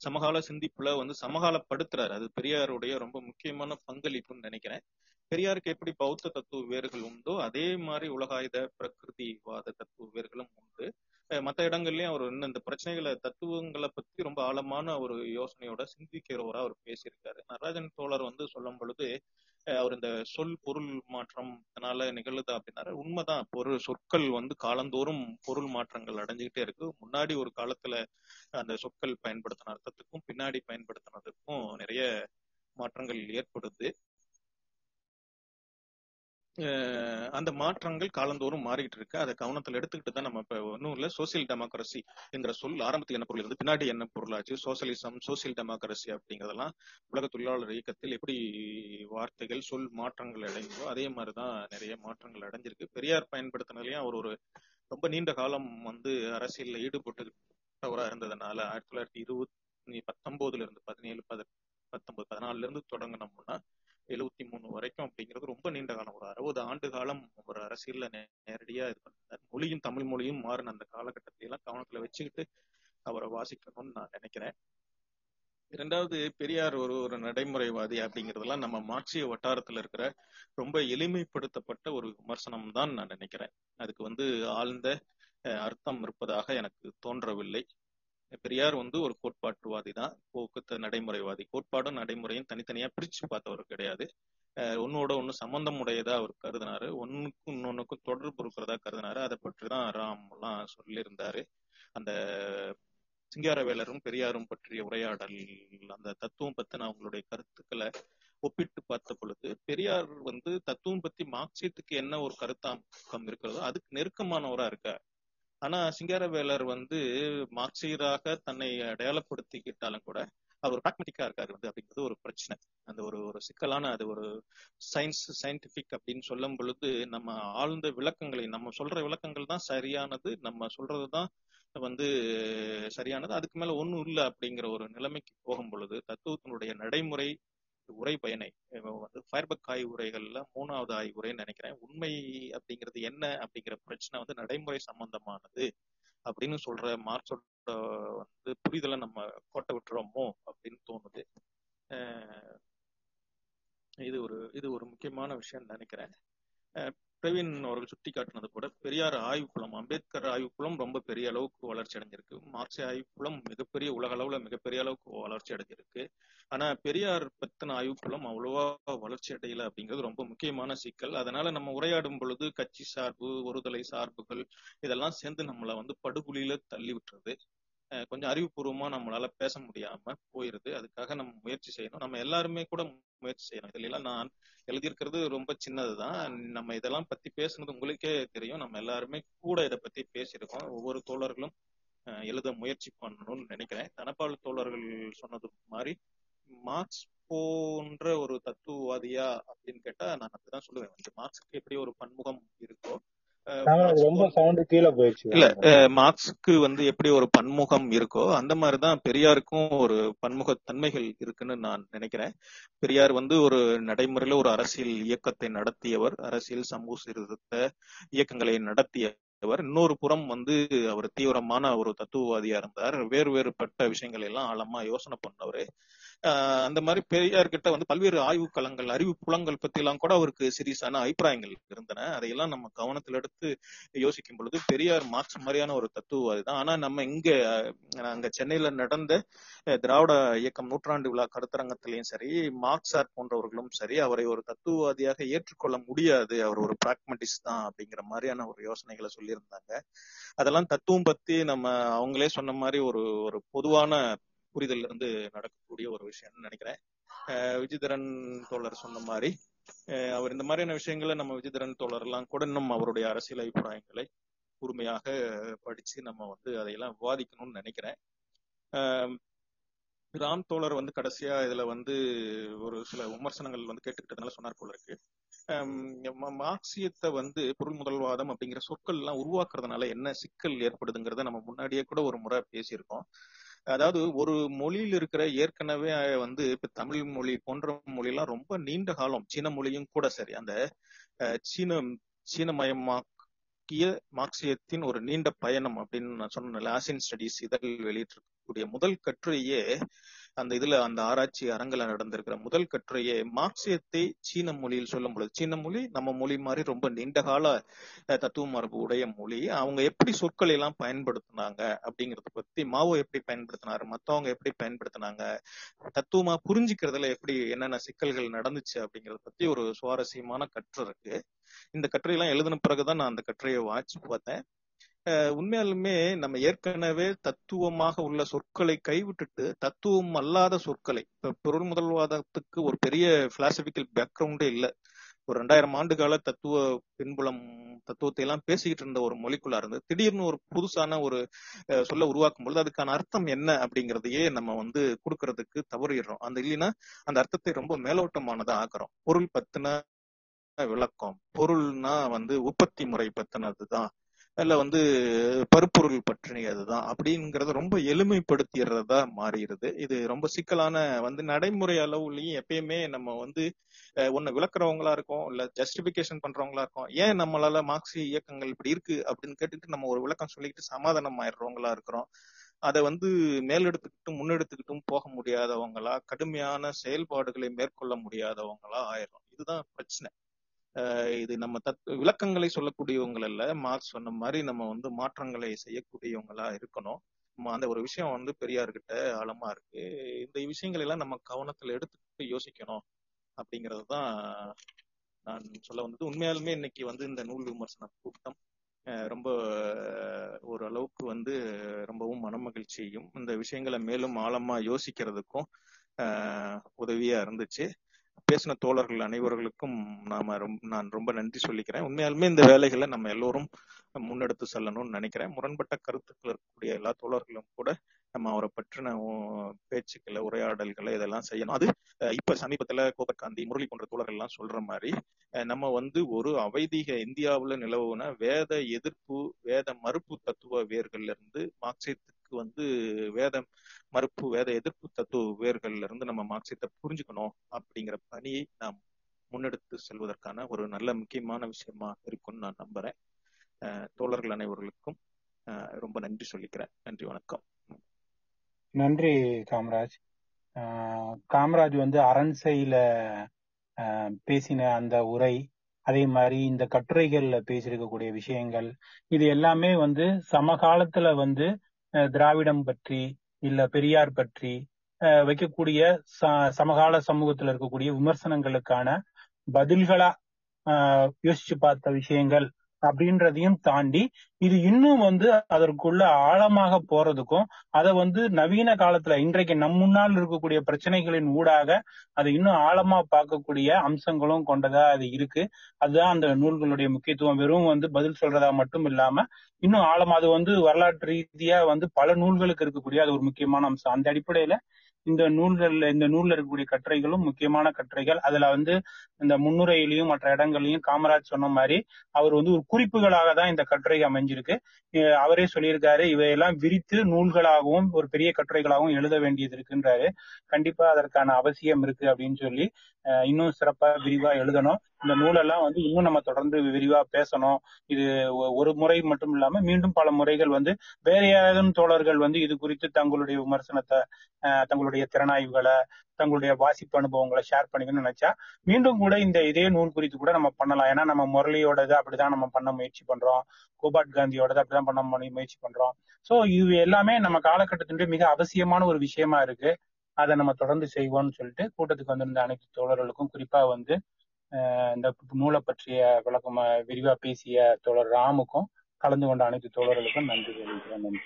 சமகால சிந்திப்புல வந்து சமகாலப்படுத்துறாரு. அது பெரியாருடைய ரொம்ப முக்கியமான பங்களிப்புன்னு நினைக்கிறேன். பெரியாருக்கு எப்படி பௌத்த தத்துவ வேர்கள் உண்டோ அதே மாதிரி உலகாயுத பிரகிருதிவாத தத்துவ வேர்களும் உண்டு. மற்ற இடங்கள்லயும் அவர் இன்னும் இந்த பிரச்சனைகளை தத்துவங்களை பத்தி ரொம்ப ஆழமான ஒரு யோசனையோட சிந்திக்கிறவரா அவர் பேசியிருக்காரு. நடராஜன் தோழர் வந்து சொல்லும் பொழுது அவர் இந்த சொல் பொருள் மாற்றம் இதனால நிகழுது அப்படின்னாரு. உண்மைதான் பொருள் சொற்கள் வந்து காலந்தோறும் பொருள் மாற்றங்கள் அடைஞ்சுக்கிட்டே இருக்கு. முன்னாடி ஒரு காலத்துல அந்த சொற்கள் பயன்படுத்தின அர்த்தத்துக்கும் பின்னாடி பயன்படுத்தினதுக்கும் நிறைய மாற்றங்கள் ஏற்படுது. அந்த மாற்றங்கள் காலந்தோறும் மாறிட்டு இருக்கு. அதை கவனத்தில் எடுத்துக்கிட்டு தான் நம்ம இப்போ ஒன்றும் இல்லை. சோசியல் டெமோக்ரஸி என்ற சொல் ஆரம்பத்தில் என்ன பொருள் இருந்து பின்னாடி என்ன பொருளாச்சு சோசியலிசம் சோசியல் டெமோக்ரஸி அப்படிங்கறதெல்லாம் உலக தொழிலாளர் இயக்கத்தில் எப்படி வார்த்தைகள் சொல் மாற்றங்கள் அடைந்தோ அதே மாதிரிதான் நிறைய மாற்றங்கள் அடைஞ்சிருக்கு. பெரியார் பயன்படுத்தினதுலையும் அவர் ஒரு ரொம்ப நீண்ட காலம் வந்து அரசியலில் ஈடுபட்டுவராக இருந்ததுனால ஆயிரத்தி தொள்ளாயிரத்தி இருபத்தி பத்தொன்பதுல இருந்து பதினேழு பத பத்தொன்பது பதினாலுல இருந்து தொடங்கினோம்னா எழுபத்தி மூணு வரைக்கும் அப்படிங்கிறது ரொம்ப நீண்ட காலம். ஒரு அறுபது ஆண்டு காலம் ஒரு அரசியல்ல நே- நேரடியா இது பண்ணார். மொழியும் தமிழ் மொழியும் மாறின அந்த காலகட்டத்தை எல்லாம் கவனத்துல வச்சுக்கிட்டு அவரை வாசிக்கணும்னு நான் நினைக்கிறேன். இரண்டாவது பெரியார் ஒரு ஒரு நடைமுறைவாதி அப்படிங்கிறதெல்லாம் நம்ம மார்க்சிய வட்டாரத்துல இருக்கிற ரொம்ப எளிமைப்படுத்தப்பட்ட ஒரு விமர்சனம் தான் நான் நினைக்கிறேன். அதுக்கு வந்து ஆழ்ந்த அஹ், அர்த்தம் இருப்பதாக எனக்கு தோன்றவில்லை. பெரியார் வந்து ஒரு கோட்பாட்டுவாதி தான். போக்குத்த நடைமுறைவாதி. கோட்பாடும் நடைமுறையும் தனித்தனியா பிரிச்சு பார்த்தவர் கிடையாது. ஒன்னோட ஒண்ணு சம்பந்தம் உடையதா அவர் கருதினாரு. ஒண்ணுக்கும் இன்னொன்னுக்கும் தொடர்பு இருக்கிறதா கருதினாரு. அதை பற்றி தான் ராம் எல்லாம் சொல்லியிருந்தாரு. அந்த சிங்காரவேலரும் பெரியாரும் பற்றிய உரையாடல் அந்த தத்துவம் பத்தின அவங்களுடைய கருத்துக்களை ஒப்பிட்டு பார்த்த பொழுது பெரியார் வந்து தத்துவம் பத்தி மார்க்சியத்துக்கு என்ன ஒரு கருத்தாக்கம் இருக்கிறதோ அதுக்கு நெருக்கமானவரா இருக்கார். ஆனா சிங்காரவேலர் வந்து மார்க்சியராக தன்னை அடையாளப்படுத்திக்கிட்டாலும் கூட அவர் பிராக்மெட்டிக்கா இருக்காரு வந்து அப்படிங்கிறது ஒரு பிரச்சனை. அந்த ஒரு ஒரு சிக்கலான அது ஒரு சயின்ஸ் சயின்டிபிக் அப்படின்னு சொல்லும் பொழுது நம்ம ஆழ்ந்த விளக்கங்களை நம்ம சொல்ற விளக்கங்கள் தான் சரியானது நம்ம சொல்றதுதான் வந்து சரியானது. அதுக்கு மேல ஒண்ணும் இல்லை அப்படிங்கிற ஒரு நிலைமைக்கு போகும் பொழுது தத்துவத்தினுடைய நடைமுறை உரை பயனை வந்து ஃபயர்பக் ஆய்வுரைகள்ல மூணாவது ஆய்வுரைன்னு நினைக்கிறேன். உண்மை அப்படிங்கிறது என்ன அப்படிங்கிற பிரச்சனை வந்து நடைமுறை சம்பந்தமானது அப்படின்னு சொல்ற மார்க்ஸோட வந்து புரிதலை நம்ம கோட்டை விட்டுறோமோ அப்படின்னு தோணுது. இது ஒரு இது ஒரு முக்கியமான விஷயம் நினைக்கிறேன். பிரவீன் அவர்கள் சுட்டி காட்டினது கூட பெரியார் ஆய்வுக்குளம் அம்பேத்கர் ஆய்வுக்குளம் ரொம்ப பெரிய அளவுக்கு வளர்ச்சி அடைஞ்சிருக்கு. மார்க்சிய ஆய்வுக்குளம் மிகப்பெரிய உலக அளவுல மிகப்பெரிய அளவுக்கு வளர்ச்சி அடைஞ்சிருக்கு. ஆனா பெரியார் பத்தின ஆய்வுக்குளம் அவ்வளவா வளர்ச்சி அடையல அப்படிங்கிறது ரொம்ப முக்கியமான சிக்கல். அதனால நம்ம உரையாடும் பொழுது கட்சி சார்பு ஒருதலை சார்புகள் இதெல்லாம் சேர்ந்து நம்மளை வந்து படுகுழியில தள்ளி விட்டுறது கொஞ்சம் அறிவுபூர்வமா நம்மளால பேச முடியாம போயிருது. அதுக்காக நம்ம முயற்சி செய்யணும். நம்ம எல்லாருமே கூட முயற்சி செய்யணும். இதுல எல்லாம் நான் எழுதியிருக்கிறது ரொம்ப சின்னதுதான். நம்ம இதெல்லாம் பத்தி பேசுனது உங்களுக்கே தெரியும். நம்ம எல்லாருமே கூட இதை பத்தி பேசியிருக்கோம். ஒவ்வொரு தோழர்களும் எழுத முயற்சி பண்ணணும்னு நினைக்கிறேன். தனப்பால் தோழர்கள் சொன்னது மாதிரி மார்க்ஸ் போன்ற ஒரு தத்துவவாதியா அப்படின்னு கேட்டா நான் அப்படிதான் சொல்லுவேன். வந்து மார்க்ஸுக்கு எப்படி ஒரு பன்முகம் இருக்கோ இல்ல மார்க்ஸுக்கு வந்து எப்படி ஒரு பன்முகம் இருக்கோ அந்த மாதிரிதான் பெரியாருக்கும் ஒரு பன்முக தன்மைகள் இருக்குன்னு நான் நினைக்கிறேன். பெரியார் வந்து ஒரு நடைமுறையில ஒரு அரசியல் இயக்கத்தை நடத்தியவர் அரசியல் சமூக சீர்திருத்த இயக்கங்களை நடத்தியவர். இன்னொரு புறம் வந்து அவர் தீவிரமான ஒரு தத்துவவாதியா இருந்தார். வேறு வேறுபட்ட விஷயங்கள் எல்லாம் ஆழமா யோசனை பண்ணவரு. அந்த மாதிரி பெரியார் கிட்ட வந்து பல்வேறு ஆய்வு களங்கள் அறிவு புலங்கள் பத்தி எல்லாம் கூட அவருக்கு சீரியஸான அபிப்பிராயங்கள் இருந்தன. அதையெல்லாம் நம்ம கவனத்தில் எடுத்து யோசிக்கும் பொழுது பெரியார் மார்க்ஸ் மாதிரியான ஒரு தத்துவவாதி தான் ஆனா நம்ம இங்க அங்க சென்னையில நடந்த திராவிட இயக்கம் நூற்றாண்டு விழா கருத்தரங்கத்திலையும் சரி மார்க்சார் போன்றவர்களும் சரி அவரை ஒரு தத்துவவாதியாக ஏற்றுக்கொள்ள முடியாது. அவர் ஒரு பிராக்மெட்டிஸ் தான் அப்படிங்கிற மாதிரியான ஒரு யோசனைகளை சொல்லியிருந்தாங்க. அதெல்லாம் தத்துவம் பத்தி நம்ம அவங்களே சொன்ன மாதிரி ஒரு ஒரு பொதுவான புரிதல் இருந்து நடக்கக்கூடிய ஒரு விஷயம்னு நினைக்கிறேன். விஜயதரன் தோழர் சொன்ன மாதிரி அவர் இந்த மாதிரியான விஷயங்களை நம்ம விஜயதரன் தோழர் எல்லாம் கூட இன்னும் அவருடைய அரசியல் அபிப்பிராயங்களை கூர்மையாக படிச்சு நம்ம வந்து அதையெல்லாம் விவாதிக்கணும்னு நினைக்கிறேன். ராம் தோழர் வந்து கடைசியா இதுல வந்து ஒரு சில விமர்சனங்கள் வந்து கேட்டுக்கிட்டதுனால சொன்னார் போல இருக்கு. ஹம் மார்க்சியத்தை வந்து பொருள் முதல்வாதம் அப்படிங்கிற சொற்கள் எல்லாம் உருவாக்குறதுனால என்ன சிக்கல் ஏற்படுதுங்கிறத நம்ம முன்னாடியே கூட ஒரு முறை பேசியிருக்கோம். அதாவது ஒரு மொழியில் இருக்கிற ஏற்கனவே வந்து இப்ப தமிழ் மொழி போன்ற மொழி எல்லாம் ரொம்ப நீண்ட காலம் சீன மொழியும் கூட சரி அந்த அஹ், சீன சீனமயமாக்கிய மார்க்சியத்தின் ஒரு நீண்ட பயணம் அப்படின்னு நான் சொன்னேன் ஆசியன் ஸ்டடிஸ் இதழ் இருக்கக்கூடிய முதல் கட்டுரையே அந்த இதுல அந்த ஆராய்ச்சி அரங்கில நடந்திருக்கிற முதல் கட்டுரையே மார்க்சியத்தை சீன மொழியில் சொல்லும் பொழுது சீன மொழி நம்ம மொழி மாதிரி ரொம்ப நீண்ட கால தத்துவ மரபு உடைய மொழி. அவங்க எப்படி சொற்களை எல்லாம் பயன்படுத்தினாங்க அப்படிங்கறத பத்தி மாவோ எப்படி பயன்படுத்தினாரு மத்தவங்க எப்படி பயன்படுத்தினாங்க தத்துவமா புரிஞ்சுக்கிறதுல எப்படி என்னென்ன சிக்கல்கள் நடந்துச்சு அப்படிங்கறத பத்தி ஒரு சுவாரஸ்யமான கற்று இருக்கு. இந்த கட்டுரையெல்லாம் எழுதின பிறகுதான் நான் அந்த கட்டுரையை வாட்சி பார்த்தேன். உண்மையாலுமே நம்ம ஏற்கனவே தத்துவமாக உள்ள சொற்களை கைவிட்டுட்டு தத்துவம் அல்லாத சொற்களை இப்ப பொருள் முதல்வாதத்துக்கு ஒரு பெரிய பிலாசபிக்கல் பேக்ரவுண்டே இல்லை. ஒரு ரெண்டாயிரம் ஆண்டு கால தத்துவ பின்புலம் தத்துவத்தை எல்லாம் பேசிக்கிட்டு இருந்த ஒரு மொழிக்குள்ளா இருந்து திடீர்னு ஒரு புதுசான ஒரு சொல்ல உருவாக்கும் பொழுது அதுக்கான அர்த்தம் என்ன அப்படிங்கறதையே நம்ம வந்து கொடுக்கறதுக்கு தவறிடுறோம். அந்த இல்லைன்னா அந்த அர்த்தத்தை ரொம்ப மேலோட்டமானதா ஆக்குறோம். பொருள் பத்தின விளக்கம் பொருள்னா வந்து உற்பத்தி முறை பத்தினதுதான். அதில் வந்து பருப்பொருள் பற்றியதுதான் அப்படிங்கறத ரொம்ப எளிமைப்படுத்திடுறதா மாறிடுது. இது ரொம்ப சிக்கலான வந்து நடைமுறை அளவுலயும் எப்பயுமே நம்ம வந்து அஹ், விளக்குறவங்களா இருக்கோம் இல்ல ஜஸ்டிபிகேஷன் பண்றவங்களா இருக்கோம். ஏன் நம்மளால மார்க்சிய இயக்கங்கள் இப்படி இருக்கு அப்படின்னு கேட்டுட்டு நம்ம ஒரு விளக்கம் சொல்லிக்கிட்டு சமாதானம் ஆயிடுறவங்களா இருக்கிறோம். அதை வந்து மேலெடுத்துக்கிட்டும் முன்னெடுத்துக்கிட்டும் போக முடியாதவங்களா கடுமையான செயல்பாடுகளை மேற்கொள்ள முடியாதவங்களா ஆயிரும் இதுதான் பிரச்சனை. இது நம்ம தத் விளக்கங்களை சொல்லக்கூடியவங்க அல்ல மார்க்ஸ் சொன்ன மாதிரி நம்ம வந்து மாற்றங்களை செய்யக்கூடியவங்களா இருக்கணும். நம்ம அந்த ஒரு விஷயம் வந்து பெரியார்கிட்ட ஆழமா இருக்கு. இந்த விஷயங்கள் எல்லாம் நம்ம கவனத்துல எடுத்துக்கிட்டு யோசிக்கணும் அப்படிங்கிறது தான் நான் சொல்ல வந்தது. உண்மையாலுமே இன்னைக்கு வந்து இந்த நூல் விமர்சன கூட்டம் ரொம்ப ஓரளவுக்கு வந்து ரொம்பவும் மனமகிழ்ச்சியும் இந்த விஷயங்களை மேலும் ஆழமா யோசிக்கிறதுக்கும் உதவியா இருந்துச்சு. பேசின தோழர்கள் அனைவர்களுக்கும் நாம ரொம்ப நான் ரொம்ப நன்றி சொல்லிக்கிறேன். உண்மையாலுமே இந்த வேலைகளை நம்ம எல்லோரும் முன்னெடுத்து செல்லணும்னு நினைக்கிறேன். முரண்பட்ட கருத்துக்கள் இருக்கக்கூடிய எல்லா தோழர்களும் கூட நம்ம அவரை பற்றின பேச்சுக்களை உரையாடல்களை இதெல்லாம் செய்யணும். அது இப்ப சமீபத்துல கோபர் காந்தி முரளி போன்ற தோழர்கள் எல்லாம் சொல்ற மாதிரி நம்ம வந்து ஒரு அவைதீக இந்தியாவுல நிலவுன வேத எதிர்ப்பு வேத மறுப்பு தத்துவ வேர்கள்ல இருந்து மார்க்சியத்துக்கு வந்து வேதம் மறுப்பு வேத எதிர்ப்பு தத்துவ வேர்கள்ல இருந்து நம்ம மார்க்சியத்தை புரிஞ்சுக்கணும் அப்படிங்கிற பணியை நாம் முன்னெடுத்து செல்வதற்கான ஒரு நல்ல முக்கியமான விஷயமா இருக்கும்னு நான் நம்புறேன். தோழர்கள் அனைவர்களுக்கும் ரொம்ப நன்றி சொல்லிக்கிறேன். நன்றி வணக்கம். நன்றி காமராஜ். காமராஜ் வந்து அரண்சையில பேசின அந்த உரை அதே மாதிரி இந்த கட்டுரைகள்ல பேசியிருக்கக்கூடிய விஷயங்கள் இது எல்லாமே வந்து சமகாலத்துல வந்து திராவிடம் பற்றி இல்ல பெரியார் பற்றி வைக்கக்கூடிய ச- சமகால சமூகத்துல இருக்கக்கூடிய விமர்சனங்களுக்கான பதில்களா யோசிச்சு பார்த்த விஷயங்கள் அப்படின்றதையும் தாண்டி இது இன்னும் வந்து அதற்குள்ள ஆழமாக போறதுக்கும் அதை வந்து நவீன காலத்துல இன்றைக்கு நம் முன்னால் இருக்கக்கூடிய பிரச்சனைகளின் ஊடாக அதை இன்னும் ஆழமா பார்க்கக்கூடிய அம்சங்களும் கொண்டதா அது இருக்கு. அதுதான் அந்த நூல்களுடைய முக்கியத்துவம். வெறும் வந்து பதில் சொல்றதா மட்டும் இல்லாம இன்னும் ஆழமா அது வந்து வரலாற்று ரீதியா வந்து பல நூல்களுக்கு இருக்கக்கூடிய அது ஒரு முக்கியமான அம்சம். அந்த அடிப்படையில இந்த நூல்கள்ல இந்த நூல்ல இருக்கக்கூடிய கட்டுரைகளும் முக்கியமான கட்டுரைகள். அதுல வந்து இந்த முன்னுரையிலையும் மற்ற இடங்கள்லயும் காமராஜ் சொன்ன மாதிரி அவர் வந்து ஒரு குறிப்புகளாக தான் இந்த கட்டுரை அமைஞ்சிருக்கு. அவரே சொல்லியிருக்காரு இவையெல்லாம் விரித்து நூல்களாகவும் ஒரு பெரிய கட்டுரைகளாகவும் எழுத வேண்டியது இருக்குன்றாரு. கண்டிப்பா அதற்கான அவசியம் இருக்கு அப்படின்னு சொல்லி இன்னும் சிறப்பா விரிவா எழுதணும். இந்த நூலெல்லாம் வந்து இன்னும் நம்ம தொடர்ந்து விரிவா பேசணும். இது ஒ- ஒரு முறை மட்டும் இல்லாம மீண்டும் பல முறைகள் வந்து வேற யாரும் தோழர்கள் வந்து இது குறித்து தங்களுடைய விமர்சனத்தை தங்களுடைய திறனாய்வுகளை தங்களுடைய வாசிப்பு அனுபவங்களை ஷேர் பண்ணிக்கணும்னு நினைச்சா மீண்டும் கூட இந்த இதே நூல் குறித்து கூட நம்ம பண்ணலாம். ஏன்னா நம்ம முரளியோடது அப்படிதான் நம்ம பண்ண முயற்சி பண்றோம். கோபாட் காந்தியோடது அப்படிதான் பண்ண முயற்சி பண்றோம். சோ இது எல்லாமே நம்ம காலகட்டத்தினுடைய மிக அவசியமான ஒரு விஷயமா இருக்கு. அதை நம்ம தொடர்ந்து செய்வோம்னு சொல்லிட்டு கூட்டத்துக்கு வந்திருந்த அனைத்து தோழர்களுக்கும் குறிப்பா வந்து இந்த நூலை பற்றிய விளக்கம் விரிவா பேசிய தோழர் ராமுக்கும் கலந்து கொண்ட அனைத்து தோழர்களுக்கும் நன்றி தெரிவிக்கிறேன் நன்றி.